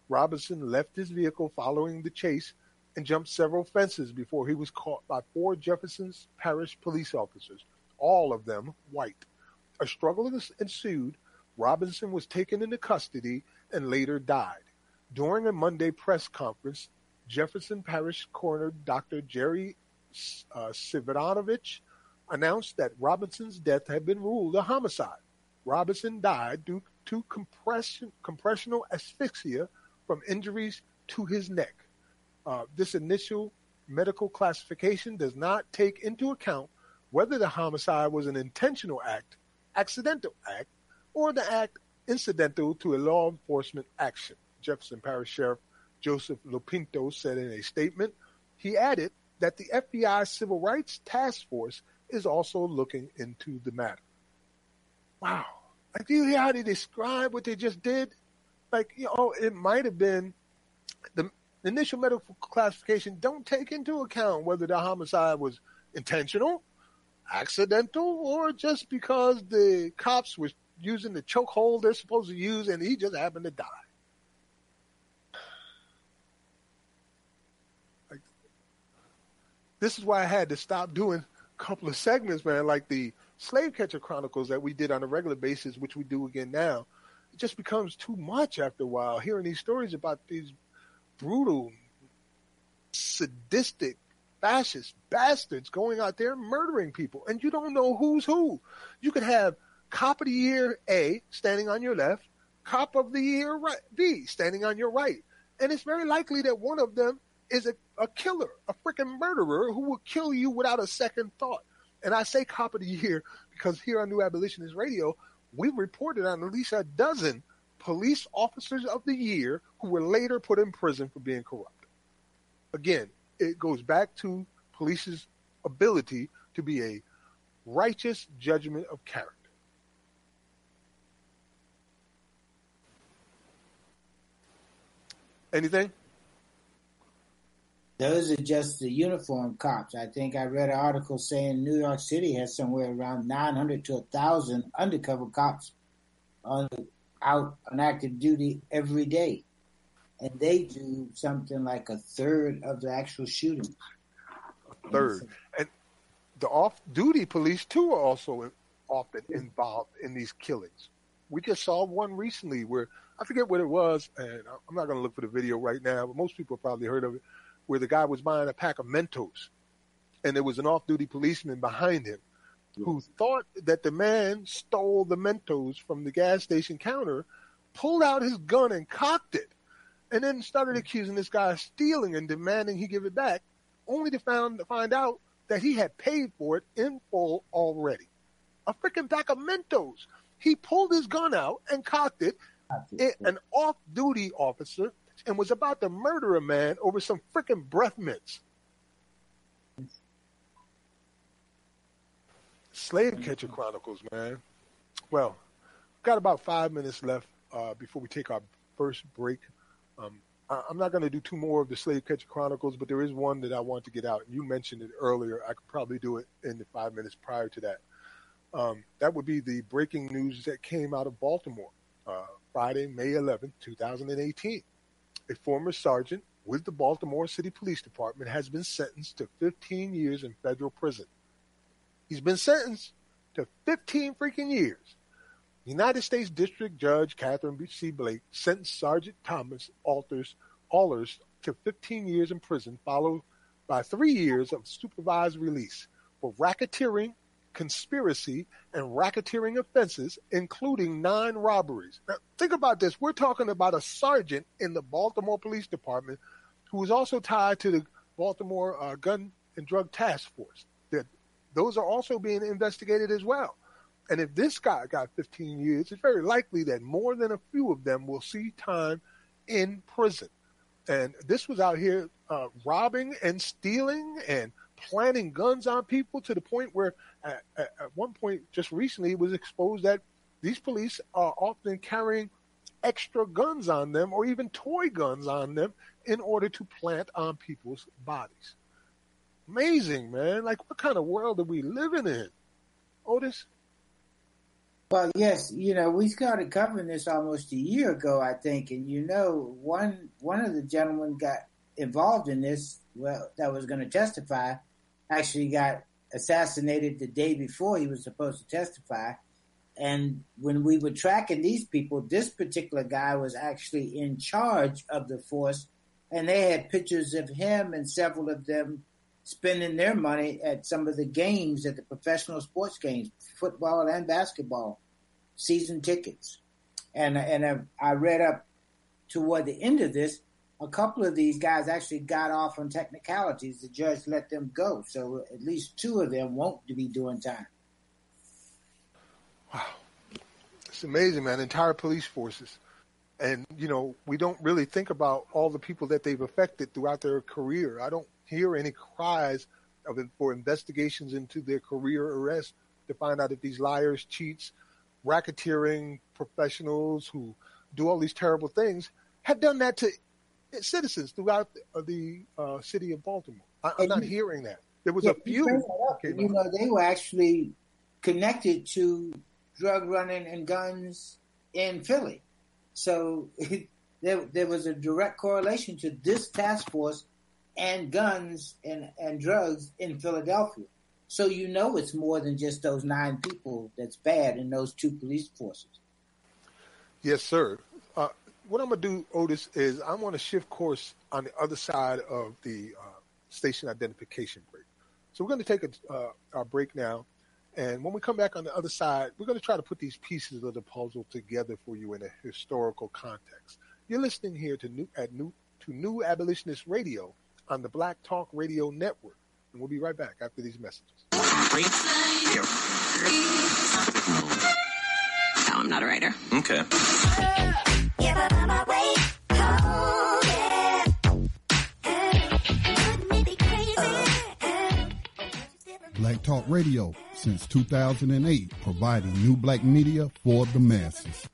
Robinson left his vehicle following the chase and jumped several fences before he was caught by four Jefferson's Parish police officers, all of them white. A struggle ensued. Robinson was taken into custody and later died. During a Monday press conference, Jefferson Parish Coroner Dr. Gerry uh, Cvitanovich announced that Robinson's death had been ruled a homicide. Robinson died due to compression, compressional asphyxia from injuries to his neck. Uh, this initial medical classification does not take into account whether the homicide was an intentional act, accidental act, or the act incidental to a law enforcement action. Jefferson Parish Sheriff Joseph Lopinto said in a statement. He added that the FBI Civil Rights Task Force is also looking into the matter. Wow. Like, do you hear how they describe what they just did? Like, you know, it might have been the initial medical classification don't take into account whether the homicide was intentional, accidental, or just because the cops were using the chokehold they're supposed to use and he just happened to die. This is why I had to stop doing couple of segments, man, like the Slave Catcher Chronicles that we did on a regular basis, which we do again now. It just becomes too much after a while hearing these stories about these brutal, sadistic, fascist bastards going out there murdering people, and you don't know who's who. You could have cop of the year A standing on your left, cop of the year right, B standing on your right, and it's very likely that one of them is a, a killer, a freaking murderer who will kill you without a second thought. And I say cop of the year because here on New Abolitionist Radio, we've reported on at least a dozen police officers of the year who were later put in prison for being corrupt. Again, it goes back to police's ability to be a righteous judgment of character. Anything? Those are just the uniform cops. I think I read an article saying New York City has somewhere around 900 to 1,000 undercover cops on out on active duty every day. And they do something like a third of the actual shooting. A third. And the off duty police, too, are also often involved in these killings. We just saw one recently where I forget what it was, and I'm not going to look for the video right now, but most people probably heard of it, where the guy was buying a pack of Mentos, and there was an off-duty policeman behind him who thought that the man stole the Mentos from the gas station counter, pulled out his gun and cocked it, and then started accusing this guy of stealing and demanding he give it back, only to found to find out that he had paid for it in full already. A freaking pack of Mentos. He pulled his gun out and cocked it. it an off-duty officer and was about to murder a man over some freaking breath mints. Slave Catcher Chronicles, man. Well, got about five minutes left uh, before we take our first break. Um, I, I'm not going to do two more of the Slave Catcher Chronicles, but there is one that I want to get out. You mentioned it earlier. I could probably do it in the five minutes prior to that. Um, that would be the breaking news that came out of Baltimore uh, Friday, May 11th, 2018. A former sergeant with the Baltimore City Police Department has been sentenced to 15 years in federal prison. He's been sentenced to 15 freaking years. United States District Judge Catherine C. Blake sentenced Sergeant Thomas Alters, Allers to 15 years in prison, followed by three years of supervised release for racketeering, conspiracy, and racketeering offenses, including nine robberies. Now, think about this. We're talking about a sergeant in the Baltimore Police Department who was also tied to the Baltimore uh, Gun and Drug Task Force. That those are also being investigated as well. And if this guy got 15 years, it's very likely that more than a few of them will see time in prison. And this was out here uh, robbing and stealing and planting guns on people to the point where at, at, one point just recently it was exposed that these police are often carrying extra guns on them or even toy guns on them in order to plant on people's bodies. Amazing, man. Like, what kind of world are we living in? Otis? Well, yes, you know, we started covering this almost a year ago, I think, and you know, one one of the gentlemen got involved in this, well, that was going to testify, actually got assassinated the day before he was supposed to testify. And when we were tracking these people, this particular guy was actually in charge of the force, and they had pictures of him and several of them spending their money at some of the games, at the professional sports games, football and basketball, season tickets. And and I, I read up toward the end of this, a couple of these guys actually got off on technicalities. The judge let them go, so at least two of them won't be doing time. Wow, it's amazing, man. Entire police forces, and you know we don't really think about all the people that they've affected throughout their career. I don't hear any cries of for investigations into their career arrest to find out if these liars, cheats, racketeering professionals who do all these terrible things have done that to citizens throughout the, the uh, city of Baltimore. I, am not hearing that. There was Yeah, a few. up, you know, they were actually connected to drug running and guns in Philly. So there, there was a direct correlation to this task force and guns and, and drugs in Philadelphia. So you know it's more than just those nine people that's bad in those two police forces. Yes, sir. What I'm gonna do, Otis, is I'm gonna shift course on the other side of the uh, station identification break. So we're going to take a, uh, our break now, and when we come back on the other side, we're going to try to put these pieces of the puzzle together for you in a historical context. You're listening here to new at new to New Abolitionist Radio on the Black Talk Radio Network, and we'll be right back after these messages. No, I'm not a writer. Okay. Black Talk Radio since 2008, providing new black media for the masses.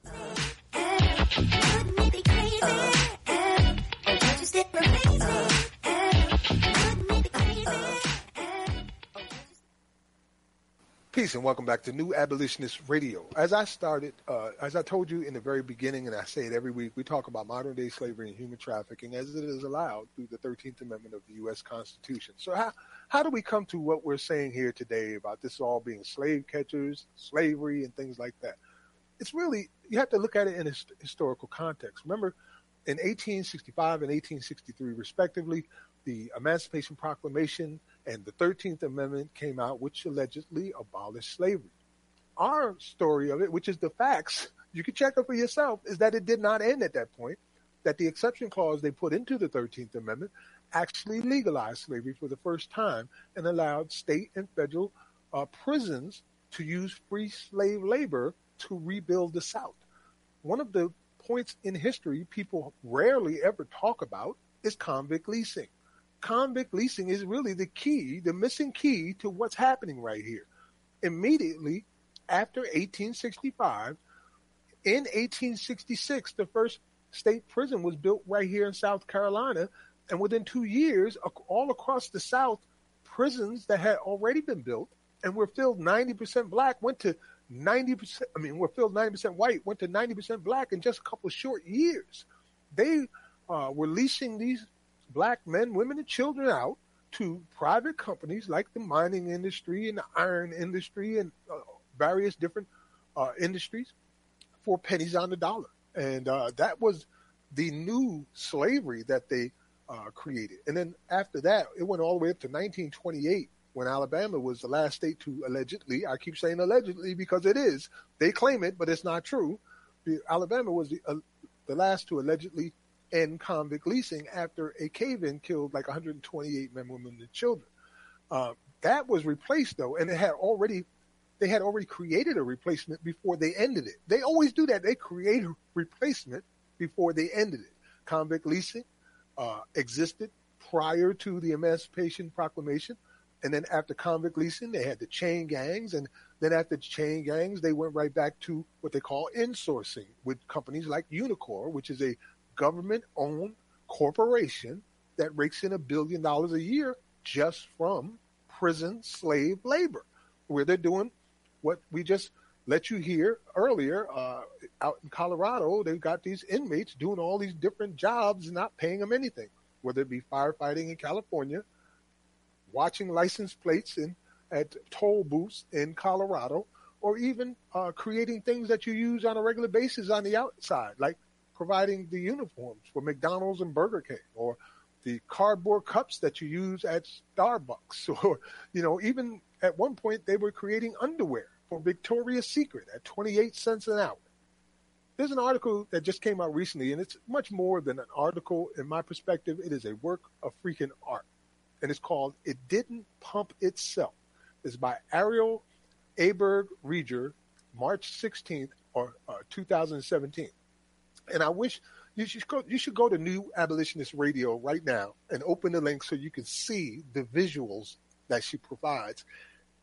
Peace and welcome back to New Abolitionist Radio. As I started, uh, as I told you in the very beginning, and I say it every week, we talk about modern day slavery and human trafficking as it is allowed through the 13th Amendment of the U.S. Constitution. So, how, how do we come to what we're saying here today about this all being slave catchers, slavery, and things like that? It's really, you have to look at it in a his- historical context. Remember, in 1865 and 1863, respectively, the Emancipation Proclamation and the 13th Amendment came out, which allegedly abolished slavery. Our story of it, which is the facts, you can check it for yourself, is that it did not end at that point, that the exception clause they put into the 13th Amendment actually legalized slavery for the first time and allowed state and federal uh, prisons to use free slave labor to rebuild the South. One of the points in history people rarely ever talk about is convict leasing convict leasing is really the key, the missing key to what's happening right here. Immediately after 1865, in 1866, the first state prison was built right here in South Carolina. And within two years, all across the South, prisons that had already been built and were filled 90% black went to 90%, I mean, were filled 90% white, went to 90% black in just a couple short years. They uh, were leasing these black men, women, and children out to private companies like the mining industry and the iron industry and uh, various different uh, industries for pennies on the dollar. And uh, that was the new slavery that they uh, created. And then after that, it went all the way up to 1928 when Alabama was the last state to allegedly, I keep saying allegedly because it is, they claim it, but it's not true. Alabama was the, uh, the last to allegedly end convict leasing after a cave-in killed like 128 men, women, and children. Uh, that was replaced though, and it had already, they had already created a replacement before they ended it. They always do that. They create a replacement before they ended it. Convict leasing uh, existed prior to the Emancipation Proclamation. And then after convict leasing, they had the chain gangs. And then after chain gangs, they went right back to what they call insourcing with companies like Unicor, which is a government owned corporation that rakes in a billion dollars a year just from prison slave labor, where they're doing what we just let you hear earlier uh, out in Colorado. They've got these inmates doing all these different jobs and not paying them anything, whether it be firefighting in California, watching license plates in at toll booths in Colorado, or even uh, creating things that you use on a regular basis on the outside, like providing the uniforms for McDonald's and Burger King, or the cardboard cups that you use at Starbucks, or you know, even at one point they were creating underwear for Victoria's Secret at 28 cents an hour. There's an article that just came out recently, and it's much more than an article. In my perspective, it is a work of freaking art, and it's called "It Didn't Pump Itself." It's by Ariel Aberg Riger, March 16th or uh, 2017. And I wish you should go. You should go to New Abolitionist Radio right now and open the link so you can see the visuals that she provides.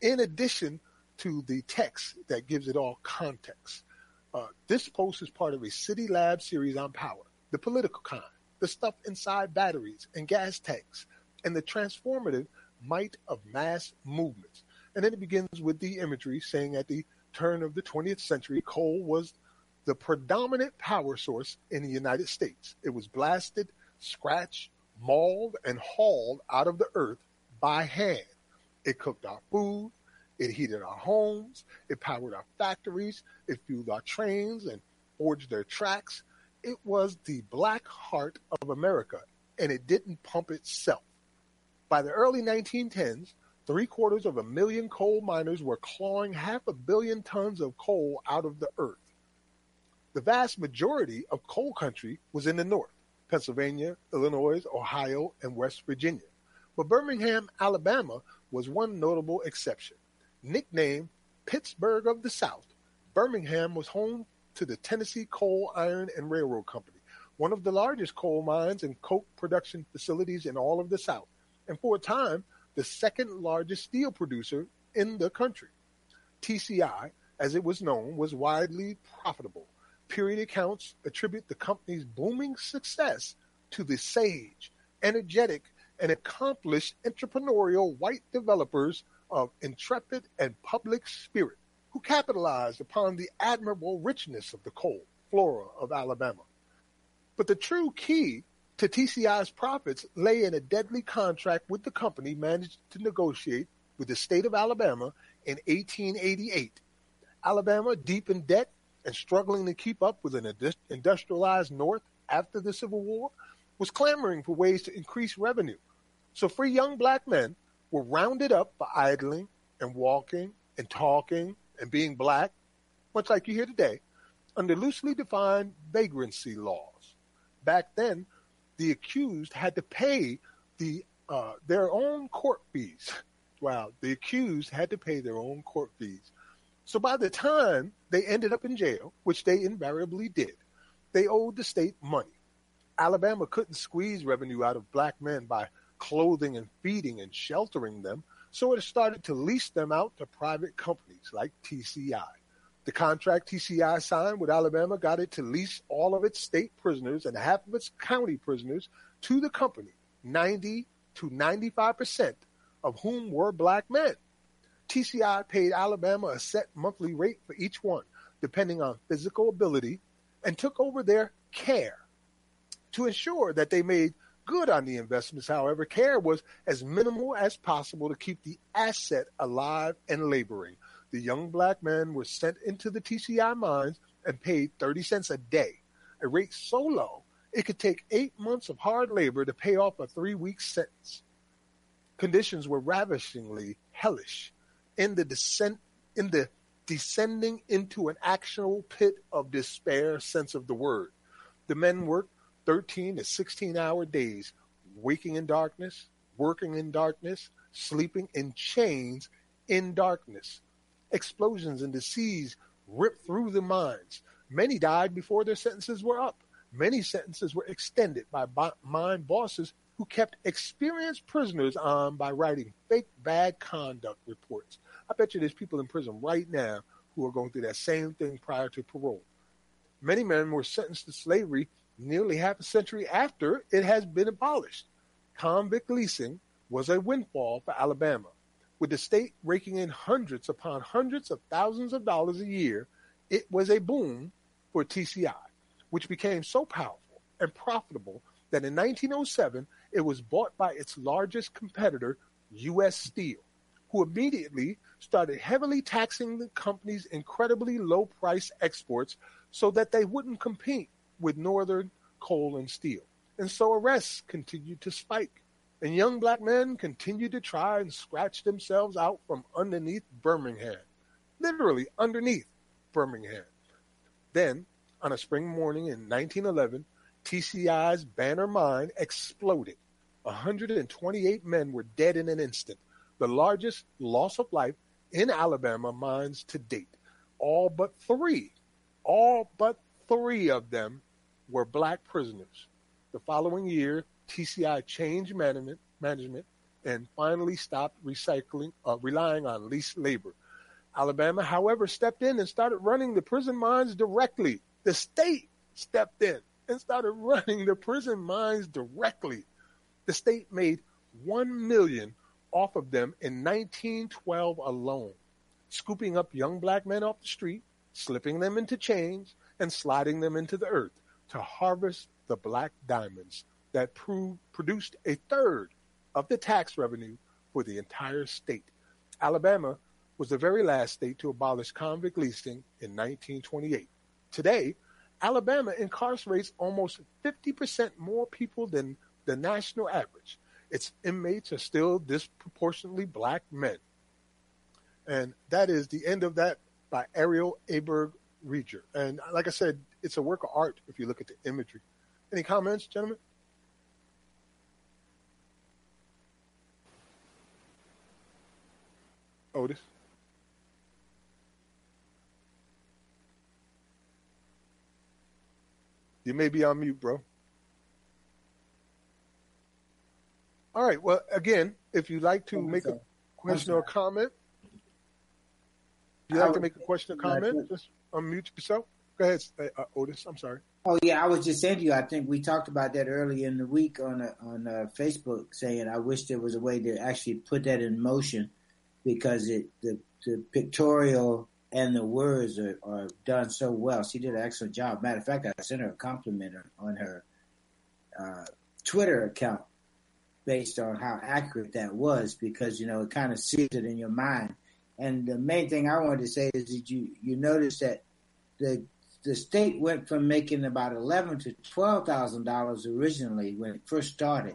In addition to the text that gives it all context. Uh, this post is part of a City Lab series on power, the political kind, the stuff inside batteries and gas tanks, and the transformative might of mass movements. And then it begins with the imagery saying at the turn of the 20th century, coal was the predominant power source in the United States. It was blasted, scratched, mauled, and hauled out of the earth by hand. It cooked our food, it heated our homes, it powered our factories, it fueled our trains and forged their tracks. It was the black heart of America, and it didn't pump itself. By the early 1910s, three quarters of a million coal miners were clawing half a billion tons of coal out of the earth. The vast majority of coal country was in the north Pennsylvania, Illinois, Ohio, and West Virginia. But Birmingham, Alabama was one notable exception. Nicknamed Pittsburgh of the South, Birmingham was home to the Tennessee Coal, Iron, and Railroad Company, one of the largest coal mines and coke production facilities in all of the South, and for a time, the second largest steel producer in the country. TCI, as it was known, was widely profitable. Period accounts attribute the company's booming success to the sage, energetic, and accomplished entrepreneurial white developers of intrepid and public spirit who capitalized upon the admirable richness of the coal flora of Alabama. But the true key to TCI's profits lay in a deadly contract with the company managed to negotiate with the state of Alabama in 1888. Alabama, deep in debt and struggling to keep up with an industrialized North after the Civil War, was clamoring for ways to increase revenue. So free young black men were rounded up for idling and walking and talking and being black, much like you hear today, under loosely defined vagrancy laws. Back then, the accused had to pay the uh, their own court fees. Wow, the accused had to pay their own court fees. So by the time they ended up in jail, which they invariably did, they owed the state money. Alabama couldn't squeeze revenue out of black men by clothing and feeding and sheltering them, so it started to lease them out to private companies like TCI. The contract TCI signed with Alabama got it to lease all of its state prisoners and half of its county prisoners to the company, 90 to 95% of whom were black men. TCI paid Alabama a set monthly rate for each one, depending on physical ability, and took over their care. To ensure that they made good on the investments, however, care was as minimal as possible to keep the asset alive and laboring. The young black men were sent into the TCI mines and paid 30 cents a day, a rate so low it could take eight months of hard labor to pay off a three week sentence. Conditions were ravishingly hellish in the descent in the descending into an actual pit of despair sense of the word. The men worked 13 to 16 hour days, waking in darkness, working in darkness, sleeping in chains in darkness. Explosions in the seas ripped through the mines. Many died before their sentences were up. Many sentences were extended by mine bosses who kept experienced prisoners on by writing fake bad conduct reports. I bet you there's people in prison right now who are going through that same thing prior to parole. Many men were sentenced to slavery nearly half a century after it has been abolished. Convict leasing was a windfall for Alabama. With the state raking in hundreds upon hundreds of thousands of dollars a year, it was a boom for TCI, which became so powerful and profitable that in 1907 it was bought by its largest competitor, U.S. Steel, who immediately started heavily taxing the company's incredibly low price exports so that they wouldn't compete with Northern coal and steel. And so arrests continued to spike. And young black men continued to try and scratch themselves out from underneath Birmingham. Literally underneath Birmingham. Then, on a spring morning in 1911, TCI's Banner Mine exploded. 128 men were dead in an instant, the largest loss of life in Alabama mines to date. All but three, all but three of them were black prisoners. The following year, TCI changed management, management and finally stopped recycling, uh, relying on leased labor. Alabama, however, stepped in and started running the prison mines directly. The state stepped in and started running the prison mines directly. The state made 1 million off of them in 1912 alone, scooping up young black men off the street, slipping them into chains, and sliding them into the earth to harvest the black diamonds that proved, produced a third of the tax revenue for the entire state. Alabama was the very last state to abolish convict leasing in 1928. Today, Alabama incarcerates almost 50% more people than the national average. Its inmates are still disproportionately black men. And that is the end of that by Ariel Aberg Riger. And like I said, it's a work of art if you look at the imagery. Any comments, gentlemen? Otis? You may be on mute, bro. All right. Well, again, if you'd like to make a question or comment, if you'd like to make a question or comment, just unmute yourself. Go ahead, uh, Otis. I'm sorry. Oh yeah, I was just saying to you. I think we talked about that earlier in the week on uh, on uh, Facebook, saying I wish there was a way to actually put that in motion because it the the pictorial and the words are, are done so well. She did an excellent job. Matter of fact, I sent her a compliment on her uh, Twitter account based on how accurate that was because you know it kind of sees it in your mind. And the main thing I wanted to say is that you you notice that the the state went from making about eleven to twelve thousand dollars originally when it first started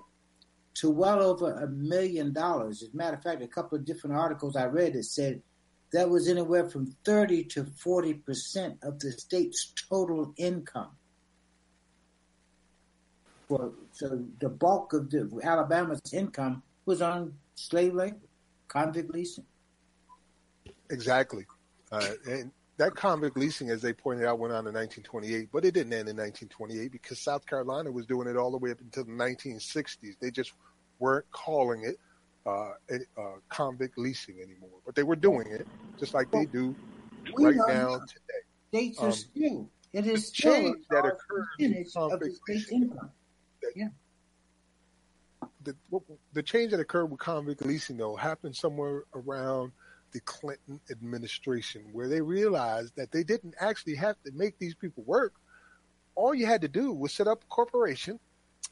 to well over a million dollars. As a matter of fact, a couple of different articles I read that said that was anywhere from thirty to forty percent of the state's total income. For, so the bulk of the Alabama's income was on slave labor, convict leasing. Exactly, uh, and that convict leasing, as they pointed out, went on in 1928, but it didn't end in 1928 because South Carolina was doing it all the way up until the 1960s. They just weren't calling it uh, uh, convict leasing anymore, but they were doing it just like they do right now today. States are Um, still it is still change that large occurred percentage with of the convict state's income. Yeah. the, the change that occurred with convict leasing, though, happened somewhere around the Clinton administration, where they realized that they didn't actually have to make these people work. All you had to do was set up a corporation,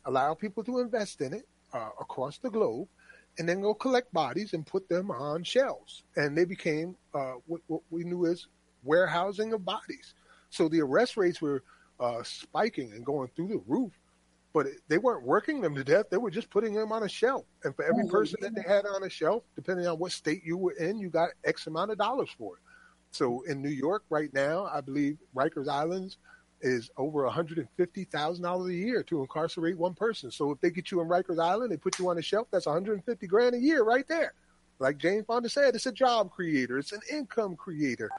allow people to invest in it uh, across the globe, and then go collect bodies and put them on shelves. And they became uh, what, what we knew as warehousing of bodies. So the arrest rates were uh, spiking and going through the roof but they weren't working them to death. They were just putting them on a shelf. And for every Oh, person that they had on a shelf, depending on what state you were in, you got X amount of dollars for it. So in New York right now, I believe Rikers Islands is over $150,000 a year to incarcerate one person. So if they get you in Rikers Island, they put you on a shelf, that's 150 grand a year right there. Like Jane Fonda said, it's a job creator, it's an income creator.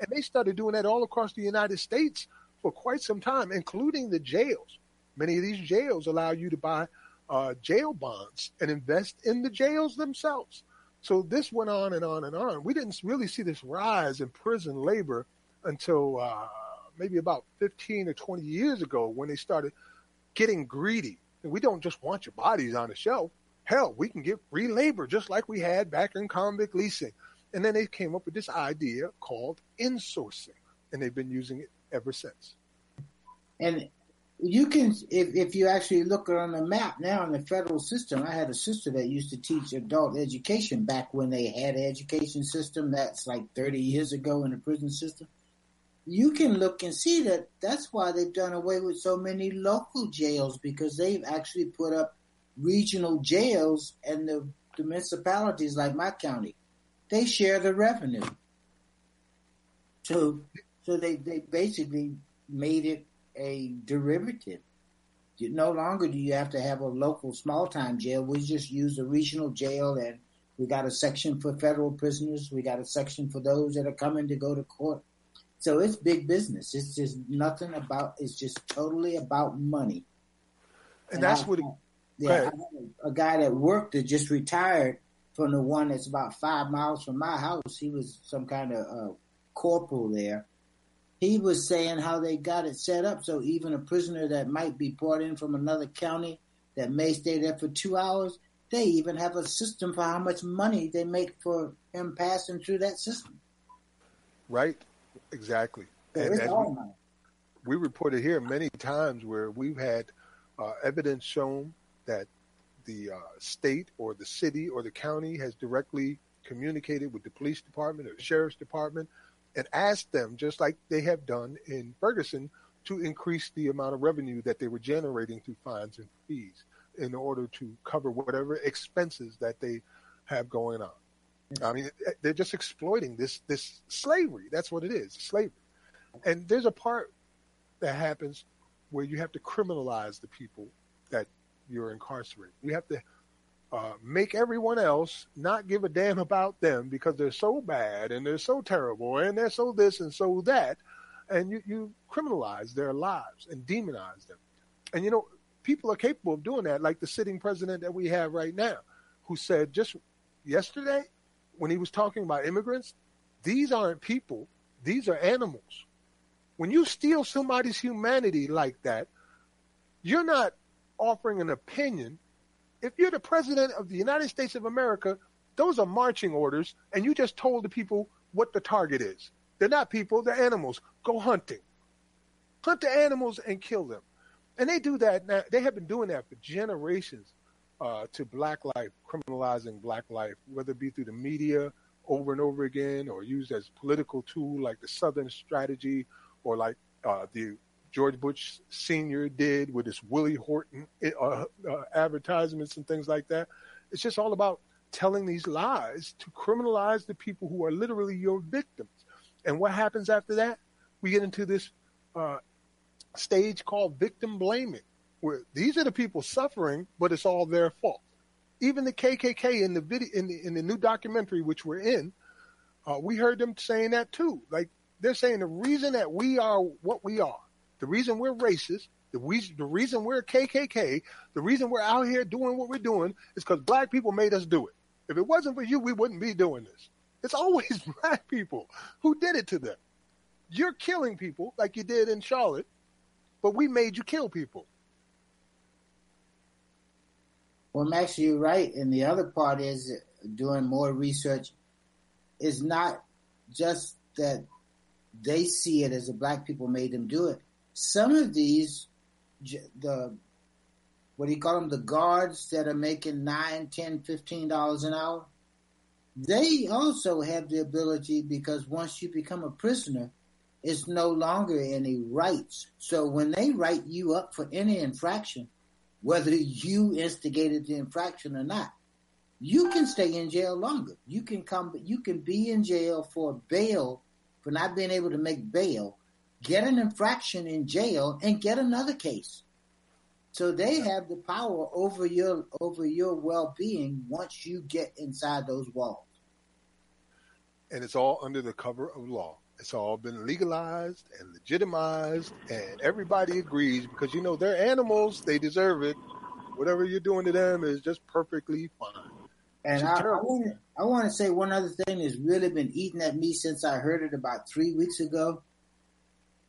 And they started doing that all across the United States for quite some time, including the jails. Many of these jails allow you to buy uh, jail bonds and invest in the jails themselves. So this went on and on and on. We didn't really see this rise in prison labor until uh, maybe about 15 or 20 years ago when they started getting greedy. And we don't just want your bodies on the shelf. Hell, we can get free labor just like we had back in convict leasing. And then they came up with this idea called insourcing, and they've been using it ever since. And you can, if, if you actually look on the map now in the federal system, I had a sister that used to teach adult education back when they had an education system. That's like 30 years ago in the prison system. You can look and see that that's why they've done away with so many local jails because they've actually put up regional jails and the, the municipalities like my county, they share the revenue. So, so they, they basically made it a derivative. You, no longer do you have to have a local small time jail. We just use a regional jail and we got a section for federal prisoners. We got a section for those that are coming to go to court. So it's big business. It's just nothing about, it's just totally about money. And, that's I- what it, yeah, a guy that worked that just retired from the one that's about five miles from my house. He was some kind of uh, corporal there. He was saying how they got it set up so even a prisoner that might be brought in from another county that may stay there for two hours, they even have a system for how much money they make for him passing through that system. Right, exactly. So And all we- money. we reported here many times where we've had uh, evidence shown that the uh, state or the city or the county has directly communicated with the police department or the sheriff's department and asked them, just like they have done in Ferguson, to increase the amount of revenue that they were generating through fines and fees in order to cover whatever expenses that they have going on. I mean, they're just exploiting this this slavery. That's what it is, slavery. And there's a part that happens where you have to criminalize the people that you're incarcerating. You have to uh, make everyone else not give a damn about them because they're so bad and they're so terrible and they're so this and so that. And you, you criminalize their lives and demonize them. And you know, people are capable of doing that, like the sitting president that we have right now, who said just yesterday when he was talking about immigrants, these aren't people, these are animals. When you steal somebody's humanity like that, you're not offering an opinion. If you're the president of the United States of America, those are marching orders, and you just told the people what the target is. They're not people, they're animals. Go hunting. Hunt the animals and kill them. And they do that now. They have been doing that for generations uh, to black life, criminalizing black life, whether it be through the media over and over again or used as political tool like the Southern strategy or like uh, the George Bush Sr. did with his Willie Horton uh, uh, advertisements and things like that. It's just all about telling these lies to criminalize the people who are literally your victims. And what happens after that? We get into this uh, stage called victim blaming, where these are the people suffering, but it's all their fault. Even the KKK in the video in the in the new documentary which we're in, uh, we heard them saying that too. Like they're saying the reason that we are what we are, the reason we're racist, the reason the reason we're KKK, the reason we're out here doing what we're doing is because black people made us do it. If it wasn't for you, we wouldn't be doing this. It's always black people who did it to them. You're killing people like you did in Charlotte, but we made you kill people. Well, Max, you're right. And the other part is doing more research is not just that they see it as the black people made them do it. Some of these, the what do you call them, the guards that are making nine, ten, fifteen dollars an hour, they also have the ability because once you become a prisoner, it's no longer any rights. So when they write you up for any infraction, whether you instigated the infraction or not, you can stay in jail longer. You can come, you can be in jail for bail for not being able to make bail, get an infraction in jail, and get another case. So they have the power over your over your well being once you get inside those walls. And it's all under the cover of law. It's all been legalized and legitimized, and everybody agrees because you know they're animals; they deserve it. Whatever you're doing to them is just perfectly fine. And I, I want to I want to say one other thing that's really been eating at me since I heard it about three weeks ago.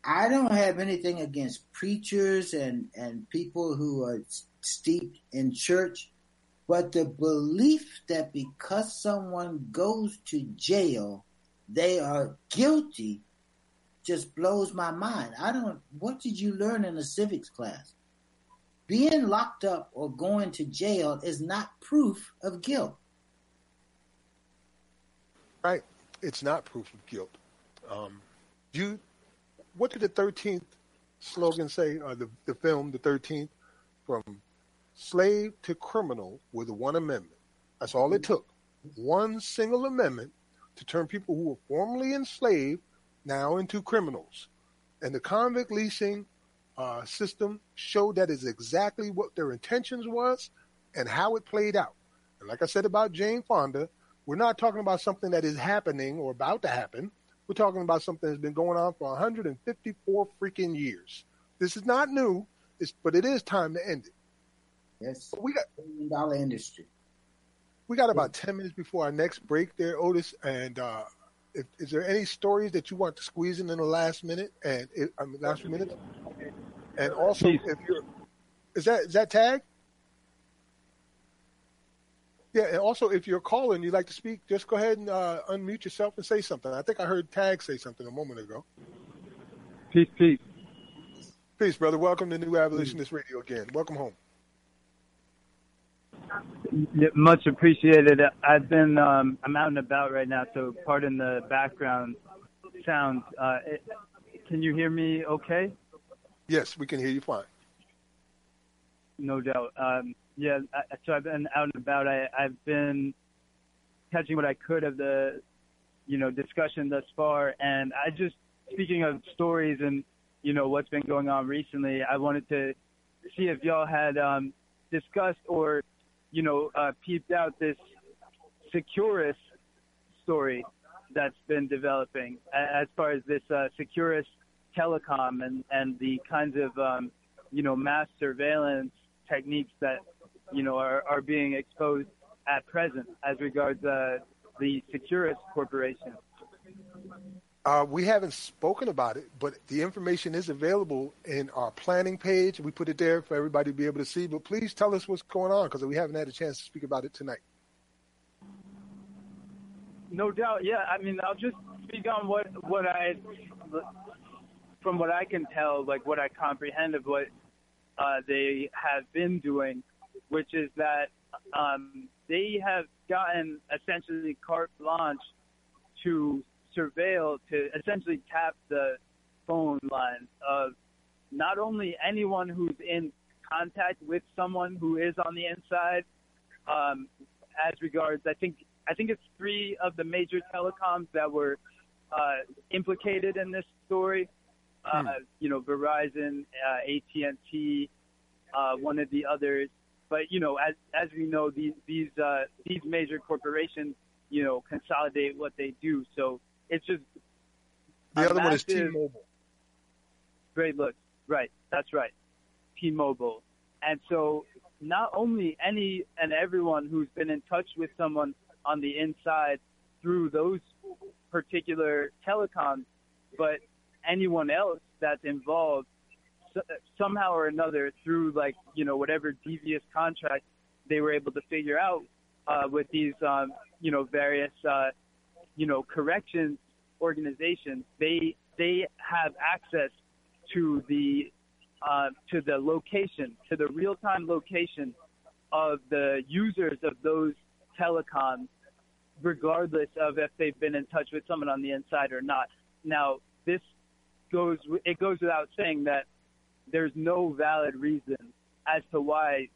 I don't have anything against preachers and and people who are steeped in church, but the belief that because someone goes to jail, they are guilty just blows my mind. I don't. What did you learn in a civics class? Being locked up or going to jail is not proof of guilt. Right? It's not proof of guilt. Um, you, what did the thirteenth slogan say? Uh, the the film, the thirteenth, from slave to criminal with one amendment. That's all it took. One single amendment to turn people who were formerly enslaved now into criminals. And the convict leasing uh, system showed that is exactly what their intentions was and how it played out. And like I said about Jane Fonda, we're not talking about something that is happening or about to happen. We're talking about something that's been going on for 154 freaking years. This is not new, it's, but it is time to end it. Yes, we got billion dollar industry. We got about ten minutes before our next break, there, Otis. And uh, if, is there any stories that you want to squeeze in in the last minute and I mean, last minute? And also, if you're, is that is that tag? Yeah, and also if you're calling, you'd like to speak, just go ahead and uh, unmute yourself and say something. I think I heard Tag say something a moment ago. Peace, peace. Peace, brother. Welcome to New Abolitionist Radio again. Welcome home. Much appreciated. I've been um, I'm out and about right now, so pardon the background sounds. Uh, it, can you hear me? Okay. Yes, we can hear you fine. No doubt. Um, yeah, I, so I've been out and about. I, I've been catching what I could of the, you know, discussion thus far, and I just speaking of stories and you know what's been going on recently. I wanted to see if y'all had um, discussed or you know uh, peeped out this Securus story that's been developing as far as this uh, Securus telecom and and the kinds of um, you know mass surveillance techniques that you know are, are being exposed at present as regards uh, the Securus Corporation. Uh, we haven't spoken about it, but the information is available in our planning page. We put it there for everybody to be able to see. But please tell us what's going on because we haven't had a chance to speak about it tonight. No doubt, yeah. I mean, I'll just speak on what what I, from what I can tell, like what I comprehend of what uh, they have been doing, which is that um, they have gotten essentially carte blanche to surveil, to essentially tap the phone lines of not only anyone who's in contact with someone who is on the inside, um, as regards, I think I think it's three of the major telecoms that were uh, implicated in this story. Uh, Hmm. You know, Verizon, uh, AT&T, uh, one of the others. But you know, as as we know, these these uh, these major corporations, you know, consolidate what they do. So it's just The other one is T-Mobile. Great look. Right. That's right. T-Mobile. And so not only any and everyone who's been in touch with someone on the inside through those particular telecoms, but anyone else that's involved so- somehow or another through like, you know, whatever devious contract they were able to figure out uh, with these, um, you know, various, uh, you know, corrections organizations, they they have access to the uh, to the location, to the real time location of the users of those telecoms, regardless of if they've been in touch with someone on the inside or not. Now, this goes it goes without saying that there's no valid reason as to why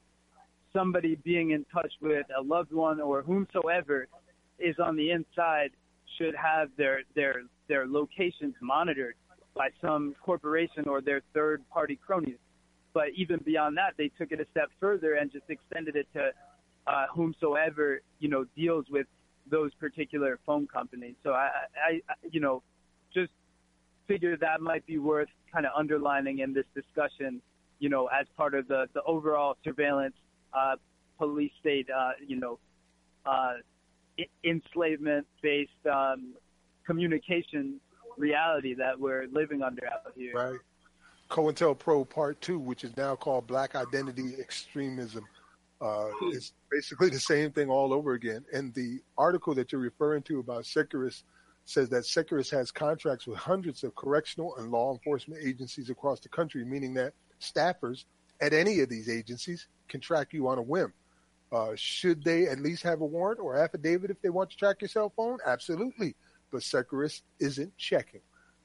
somebody being in touch with a loved one or whomsoever is on the inside should have their their their locations monitored by some corporation or their third party cronies. But even beyond that, they took it a step further and just extended it to uh, whomsoever you know deals with those particular phone companies. So I, I, I you know, figure that might be worth kind of underlining in this discussion. You know, as part of the the overall surveillance uh, police state, uh, you know, uh, enslavement-based um, communication reality that we're living under out here. Right. COINTELPRO Part 2, which is now called Black Identity Extremism. Uh, it's basically the same thing all over again. And the article that you're referring to about Securus says that Securus has contracts with hundreds of correctional and law enforcement agencies across the country, meaning that staffers at any of these agencies can track you on a whim. Uh, should they at least have a warrant or affidavit if they want to track your cell phone? Absolutely. But Securus isn't checking.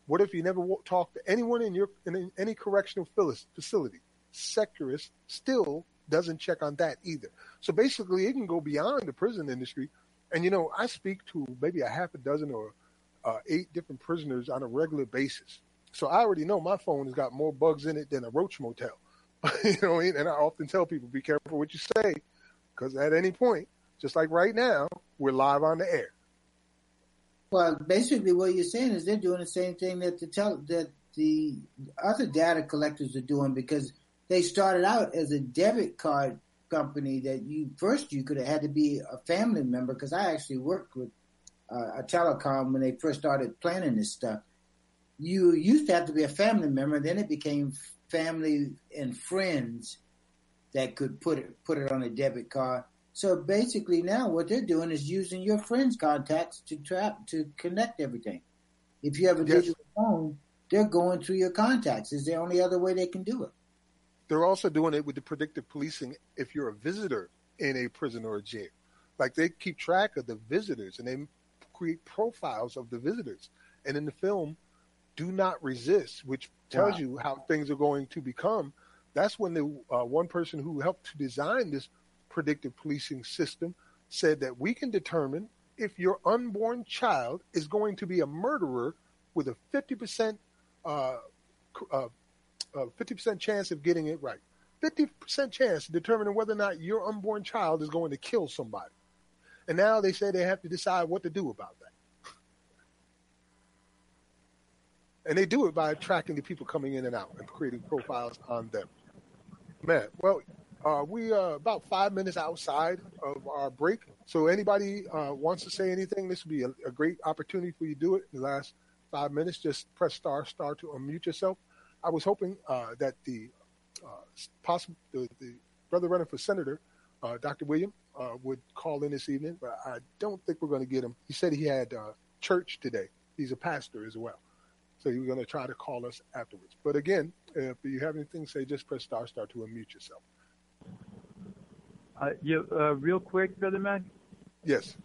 What if you never talk to anyone in your in any correctional facility? Securus still doesn't check on that either. So basically, it can go beyond the prison industry. And you know, I speak to maybe a half a dozen or uh, eight different prisoners on a regular basis. So I already know my phone has got more bugs in it than a roach motel. you know, what I mean? and I often tell people, be careful what you say, because at any point, just like right now, we're live on the air. Well, basically, what you're saying is they're doing the same thing that the tel- that the other data collectors are doing because they started out as a debit card company that you first you could have had to be a family member because I actually worked with uh, a telecom when they first started planning this stuff. You used to have to be a family member, then it became family and friends that could put it put it on a debit card. So basically, now what they're doing is using your friends' contacts to trap to connect everything. If you have a Yes. digital phone, they're going through your contacts. Is the only other way they can do it. They're also doing it with the predictive policing if you're a visitor in a prison or a jail. Like they keep track of the visitors and they create profiles of the visitors. And in the film, Do Not Resist, which tells Wow. you how things are going to become, that's when the uh, one person who helped to design this predictive policing system said that we can determine if your unborn child is going to be a murderer with a 50% uh, uh, uh, 50% chance of getting it right. 50% chance of determining whether or not your unborn child is going to kill somebody. And now they say they have to decide what to do about that. And they do it by tracking the people coming in and out and creating profiles on them. Man, well, uh, we are about five minutes outside of our break. So anybody uh, wants to say anything, this would be a, a great opportunity for you to do it in the last five minutes. Just press star star to unmute yourself. I was hoping uh, that the uh, possible the, the brother running for senator, uh, Dr. William, uh, would call in this evening, but I don't think we're going to get him. He said he had uh, church today. He's a pastor as well, so he was going to try to call us afterwards. But again, if you have anything to say, just press star star to unmute yourself. Uh, you, uh, real quick, brother Mac. Yes.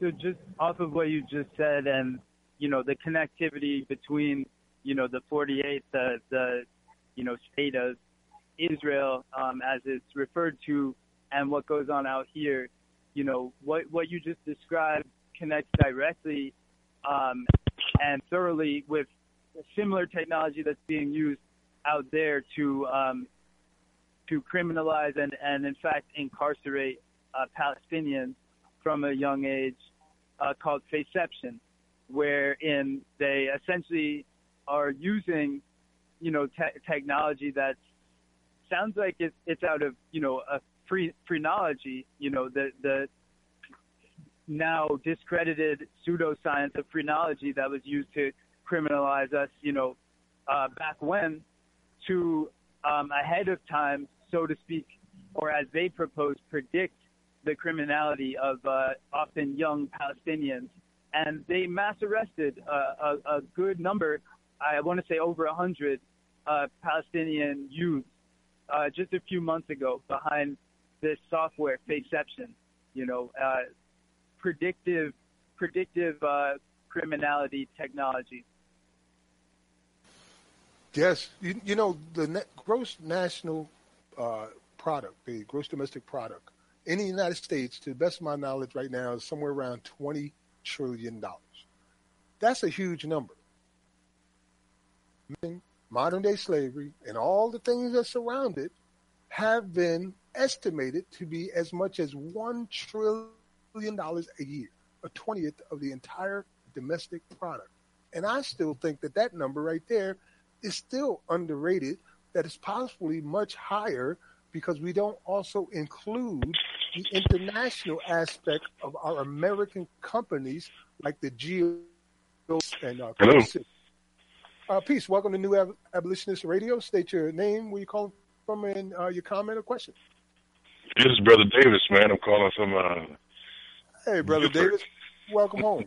So just off of what you just said, and you know the connectivity between you know the 48, the the you know state of Israel, um, as it's referred to, and what goes on out here. You know what what you just described connects directly um, and thoroughly with similar technology that's being used out there to um, to criminalize and, and in fact incarcerate uh, Palestinians from a young age uh, called Faception, wherein they essentially are using, you know, te- technology that sounds like it, it's out of, you know, a free phrenology, you know, the the now discredited pseudoscience of phrenology that was used to criminalize us, you know, uh, back when, to um, ahead of time, so to speak, or as they propose, predict the criminality of uh, often young Palestinians. And they mass arrested a, a good number, I want to say over 100 uh, Palestinian youths uh, just a few months ago behind this software, Faception, you know, uh, predictive, predictive uh, criminality technology. Yes, you, you know the net, gross national uh, product, the gross domestic product in the United States, to the best of my knowledge, right now is somewhere around twenty trillion dollars. That's a huge number. Modern day slavery and all the things that surround it have been estimated to be as much as one trillion dollars a year, a twentieth of the entire domestic product. And I still think that that number right there is still underrated, that is possibly much higher because we don't also include the international aspect of our American companies like the Geo and uh, Hello. Uh, peace. Welcome to New Ab- Abolitionist Radio. State your name, where you calling from, and uh, your comment or question. This is Brother Davis, man. I'm calling from. Uh, Hey, brother Newport. Davis. Welcome home.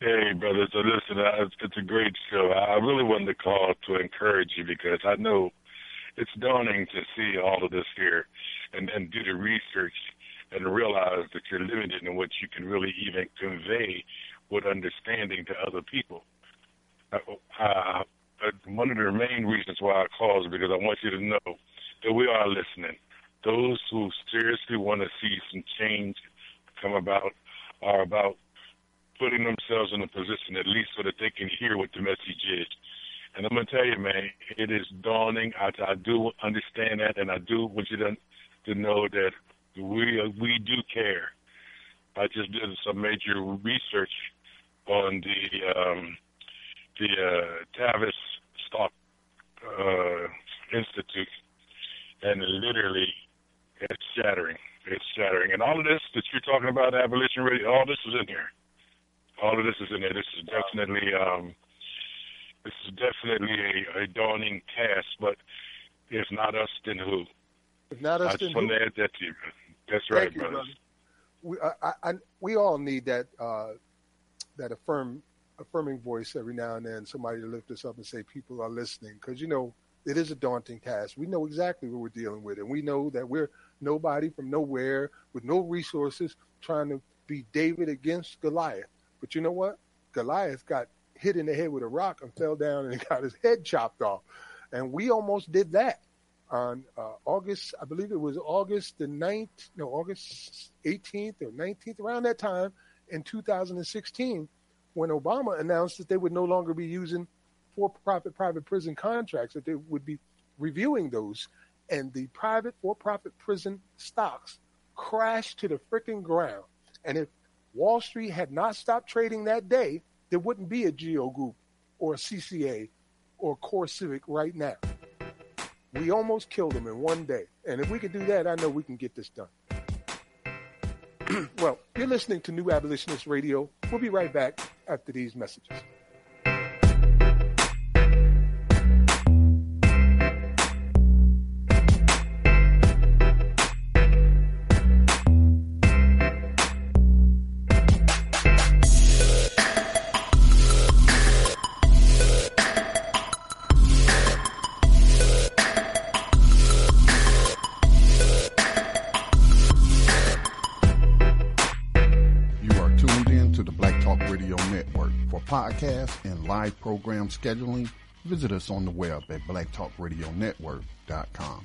hey, brother. So listen, uh, it's, it's a great show. I really wanted to call to encourage you because I know it's daunting to see all of this here, and then do the research and realize that you're limited in what you can really even convey with understanding to other people. Uh, uh, one of the main reasons why I call is because I want you to know that we are listening. Those who seriously want to see some change come about are about putting themselves in a position at least so that they can hear what the message is. And I'm gonna tell you, man, it is dawning. I, I do understand that, and I do want you to to know that we we do care. I just did some major research on the um, the uh, Tavis Stock uh, Institute, and literally And all of this that you're talking about, abolition radio, all this is in here. All of this is in there. This is definitely um, this is definitely a, a daunting task. But if not us, then who? If not us, I then just want who? to add that to you. That's right, Thank you, brothers. brother. We, I, I, we all need that uh, that affirm affirming voice every now and then. Somebody to lift us up and say people are listening because you know it is a daunting task. We know exactly what we're dealing with, and we know that we're nobody from nowhere with no resources trying to be David against Goliath. But you know what? Goliath got hit in the head with a rock and fell down and got his head chopped off, and we almost did that on uh, August, I believe it was August the 9th, no, August 18th or 19th, around that time in 2016, when Obama announced that they would no longer be using for-profit private prison contracts, that they would be reviewing those, and the private for-profit prison stocks crashed to the freaking ground. And if Wall Street had not stopped trading that day, there wouldn't be a Geo Group or a CCA or Core Civic right now. We almost killed them in one day. And if we can do that, I know we can get this done. well, you're listening to New Abolitionist Radio. We'll be right back after these messages. Live program scheduling, visit us on the web at blacktalkradionetwork.com.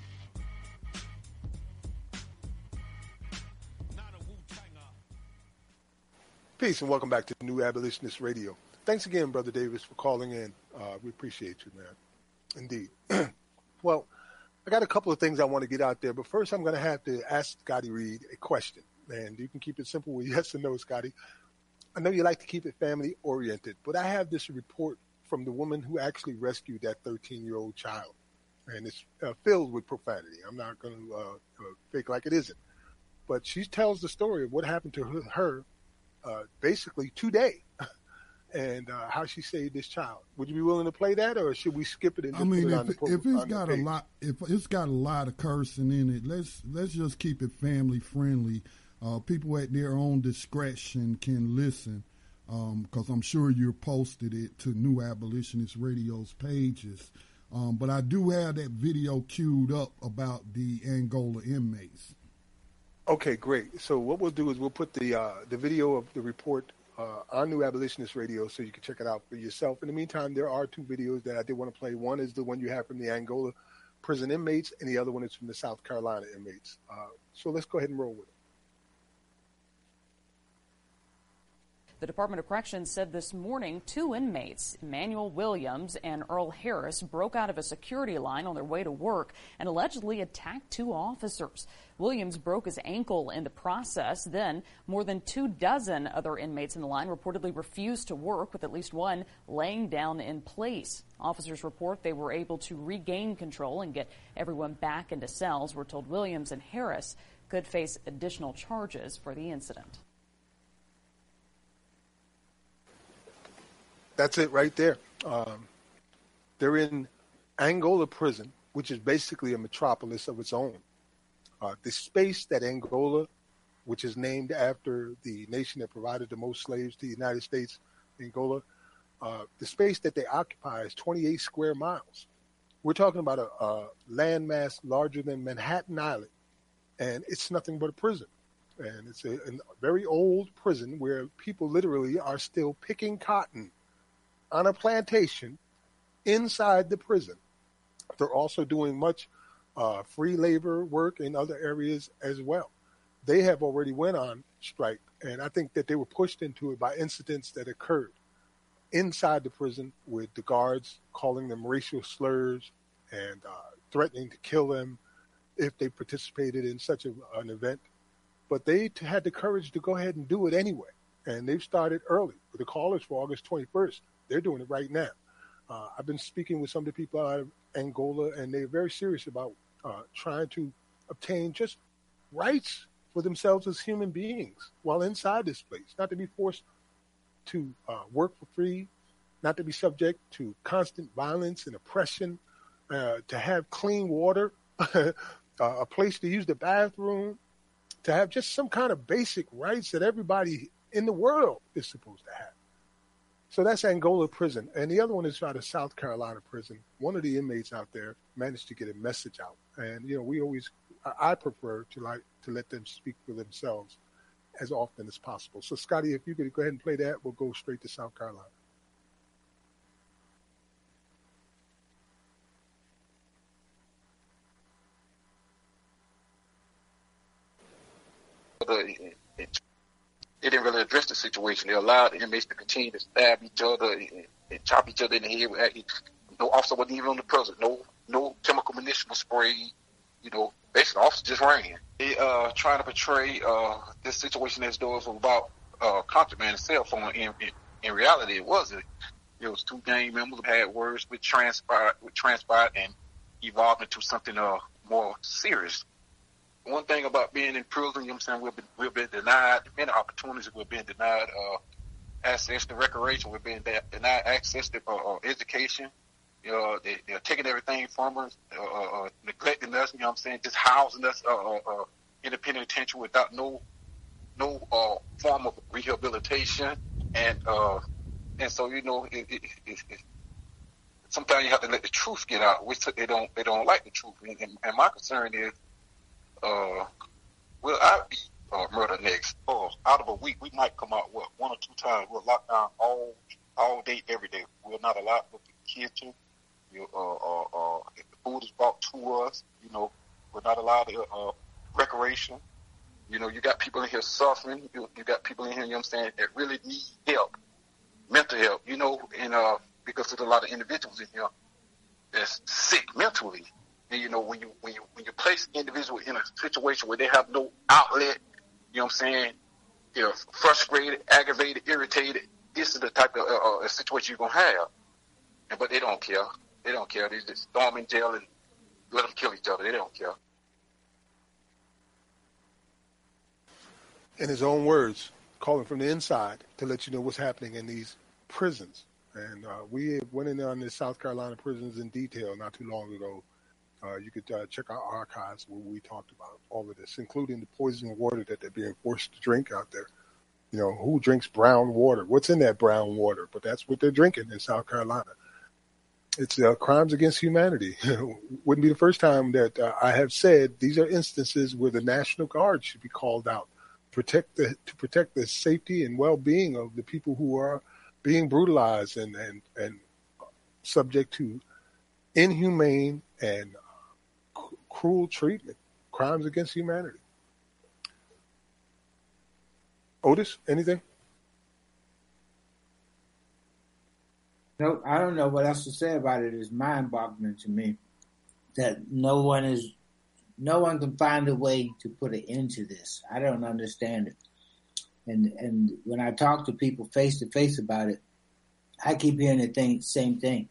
Peace and welcome back to New Abolitionist Radio. Thanks again, Brother Davis, for calling in. Uh, we appreciate you, man. Indeed. well, I got a couple of things I want to get out there, but first I'm going to have to ask Scotty Reed a question. And you can keep it simple with yes or no, Scotty. I know you like to keep it family oriented, but I have this report from the woman who actually rescued that 13 year old child. And it's uh, filled with profanity. I'm not going to uh, uh, fake like it isn't. But she tells the story of what happened to her, uh, basically today and uh, how she saved this child. Would you be willing to play that, or should we skip it and I mean, it if, the pro- if it's got a lot, if it's got a lot of cursing in it, let's let's just keep it family friendly. Uh, people at their own discretion can listen, because I'm sure you posted it to New Abolitionist Radio's pages. Um, but I do have that video queued up about the Angola inmates. Okay, great. So what we'll do is we'll put the uh, the video of the report uh, on New Abolitionist Radio, so you can check it out for yourself. In the meantime, there are two videos that I did want to play. One is the one you have from the Angola prison inmates, and the other one is from the South Carolina inmates. Uh, so let's go ahead and roll with it. The Department of Corrections said this morning two inmates, Emmanuel Williams and Earl Harris, broke out of a security line on their way to work and allegedly attacked two officers. Williams broke his ankle in the process. Then, more than two dozen other inmates in the line reportedly refused to work, with at least one laying down in place. Officers report they were able to regain control and get everyone back into cells. We're told Williams and Harris could face additional charges for the incident. That's it right there. Um, they're in Angola prison, which is basically a metropolis of its own. Uh, the space that Angola, which is named after the nation that provided the most slaves to the United States, Angola, uh, the space that they occupy is 28 square miles. We're talking about a, a landmass larger than Manhattan Island, and it's nothing but a prison. And it's a, a very old prison where people literally are still picking cotton on a plantation inside the prison. They're also doing much uh, free labor work in other areas as well. They have already went on strike, and I think that they were pushed into it by incidents that occurred inside the prison with the guards calling them racial slurs and uh, threatening to kill them if they participated in such a, an event. But they t- had the courage to go ahead and do it anyway, and they've started early. With the call is for August 21st. They're doing it right now. Uh, I've been speaking with some of the people out of Angola, and they're very serious about uh, trying to obtain just rights for themselves as human beings while inside this place, not to be forced to uh, work for free, not to be subject to constant violence and oppression, uh, to have clean water, a place to use the bathroom, to have just some kind of basic rights that everybody in the world is supposed to have. So that's Angola prison. And the other one is out of South Carolina prison. One of the inmates out there managed to get a message out. And, you know, we always, I prefer to like to let them speak for themselves as often as possible. So, Scotty, if you could go ahead and play that, we'll go straight to South Carolina. It, didn't really address the situation. They allowed the inmates to continue to stab each other and, and chop each other in the head. No officer wasn't even on the prison. No, no chemical munition spray. You know, basically, the officer just ran. They uh, trying to portray uh, this situation as though it was about uh, contraband cell phone. In, in, in reality, it wasn't. It was two gang members who had words which transpired, which transpired and evolved into something uh, more serious one thing about being in prison, you know what I'm saying, we've been, we've been denied many opportunities. We've been denied uh, access to recreation. We've been denied access to uh, uh, education. You know, they, they're taking everything from us, uh, uh, uh, neglecting us, you know what I'm saying, just housing us uh, uh, uh in a penitentiary without no no uh, form of rehabilitation. And uh, and so, you know, it, it, it, it, sometimes you have to let the truth get out, which they don't they don't like the truth. And, and my concern is uh, will I be uh, murdered next? Or out of a week, we might come out what one or two times. We'll lock down all all day, every day. We're not allowed to the kitchen. You, uh, uh, uh, if the food is brought to us, you know, we're not allowed to, uh, recreation. You know, you got people in here suffering. You, you got people in here, you know what I'm saying, that really need help, mental help, you know, and, uh, because there's a lot of individuals in here that's sick mentally. You know, when you when you when you place individual in a situation where they have no outlet, you know what I'm saying? They're frustrated, aggravated, irritated. This is the type of uh, uh, situation you're gonna have. And, but they don't care. They don't care. They just throw them in jail and let them kill each other. They don't care. In his own words, calling from the inside to let you know what's happening in these prisons. And uh, we went in on the South Carolina prisons in detail not too long ago uh, you could uh, check our archives where we talked about all of this, including the poison water that they're being forced to drink out there. You know, who drinks brown water? What's in that brown water? But that's what they're drinking in South Carolina. It's uh, crimes against humanity. Wouldn't be the first time that uh, I have said these are instances where the National Guard should be called out protect the to protect the safety and well-being of the people who are being brutalized and and and subject to inhumane and cruel treatment, crimes against humanity. Otis, anything? No, I don't know what else to say about it. It's mind-boggling to me that no one is, no one can find a way to put an end to this. I don't understand it. And and when I talk to people face to face about it, I keep hearing the thing, same thing.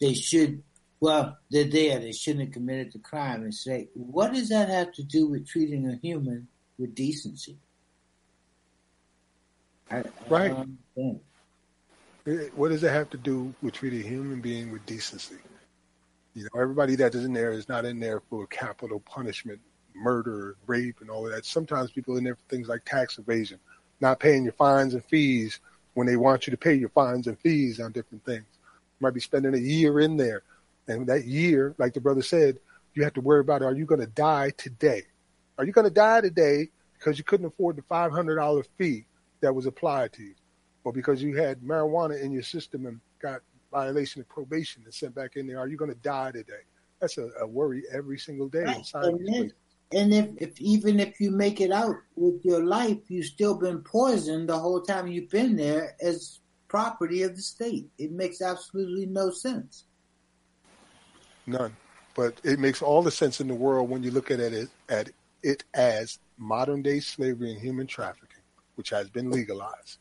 They should well, they're there. They shouldn't have committed the crime. And say, what does that have to do with treating a human with decency? I, right. what does it have to do with treating a human being with decency? You know, everybody that is in there is not in there for capital punishment, murder, rape, and all of that. Sometimes people are in there for things like tax evasion, not paying your fines and fees when they want you to pay your fines and fees on different things. You might be spending a year in there and that year, like the brother said, you have to worry about are you going to die today? Are you going to die today because you couldn't afford the $500 fee that was applied to you? Or because you had marijuana in your system and got violation of probation and sent back in there? Are you going to die today? That's a, a worry every single day right. And, then, and if, if even if you make it out with your life, you've still been poisoned the whole time you've been there as property of the state. It makes absolutely no sense. None. But it makes all the sense in the world when you look at it at it as modern day slavery and human trafficking, which has been legalized.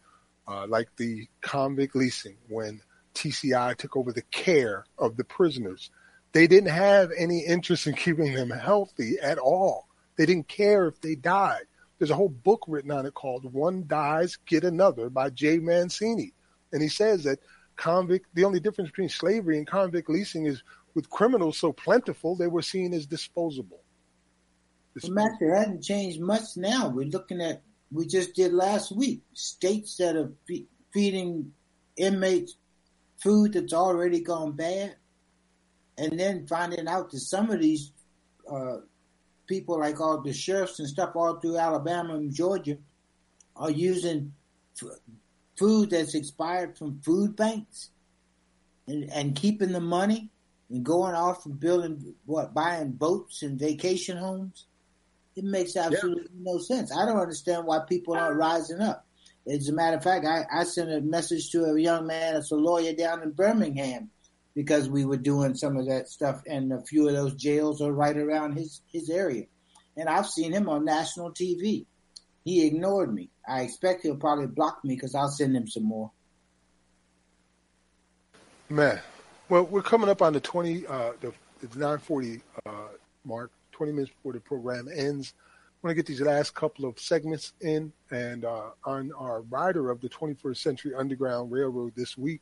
Uh, like the convict leasing when TCI took over the care of the prisoners. They didn't have any interest in keeping them healthy at all. They didn't care if they died. There's a whole book written on it called One Dies, Get Another by Jay Mancini. And he says that convict, the only difference between slavery and convict leasing is with criminals so plentiful, they were seen as disposable. Well, Max, it hasn't changed much now. We're looking at, we just did last week, states that are fe- feeding inmates food that's already gone bad, and then finding out that some of these uh, people, like all the sheriffs and stuff all through Alabama and Georgia, are using f- food that's expired from food banks and, and keeping the money and going off and building what buying boats and vacation homes. It makes absolutely yeah. no sense. I don't understand why people aren't rising up. As a matter of fact, I, I sent a message to a young man that's a lawyer down in Birmingham because we were doing some of that stuff, and a few of those jails are right around his, his area. And I've seen him on national TV. He ignored me. I expect he'll probably block me because I'll send him some more. Man, well, we're coming up on the twenty, uh, the, the nine forty uh, mark. Twenty minutes before the program ends. I want to get these last couple of segments in, and uh, on our rider of the 21st Century Underground Railroad this week,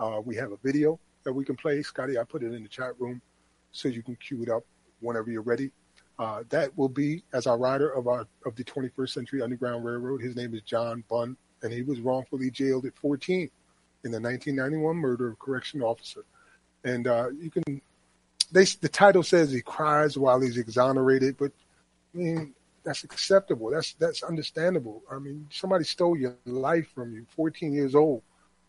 uh, we have a video that we can play. Scotty, I put it in the chat room so you can cue it up whenever you're ready. Uh, that will be as our rider of our of the 21st Century Underground Railroad. His name is John Bunn, and he was wrongfully jailed at 14 in the 1991 murder of correction officer. And uh, you can, they the title says he cries while he's exonerated, but I mean that's acceptable. That's that's understandable. I mean, somebody stole your life from you, 14 years old.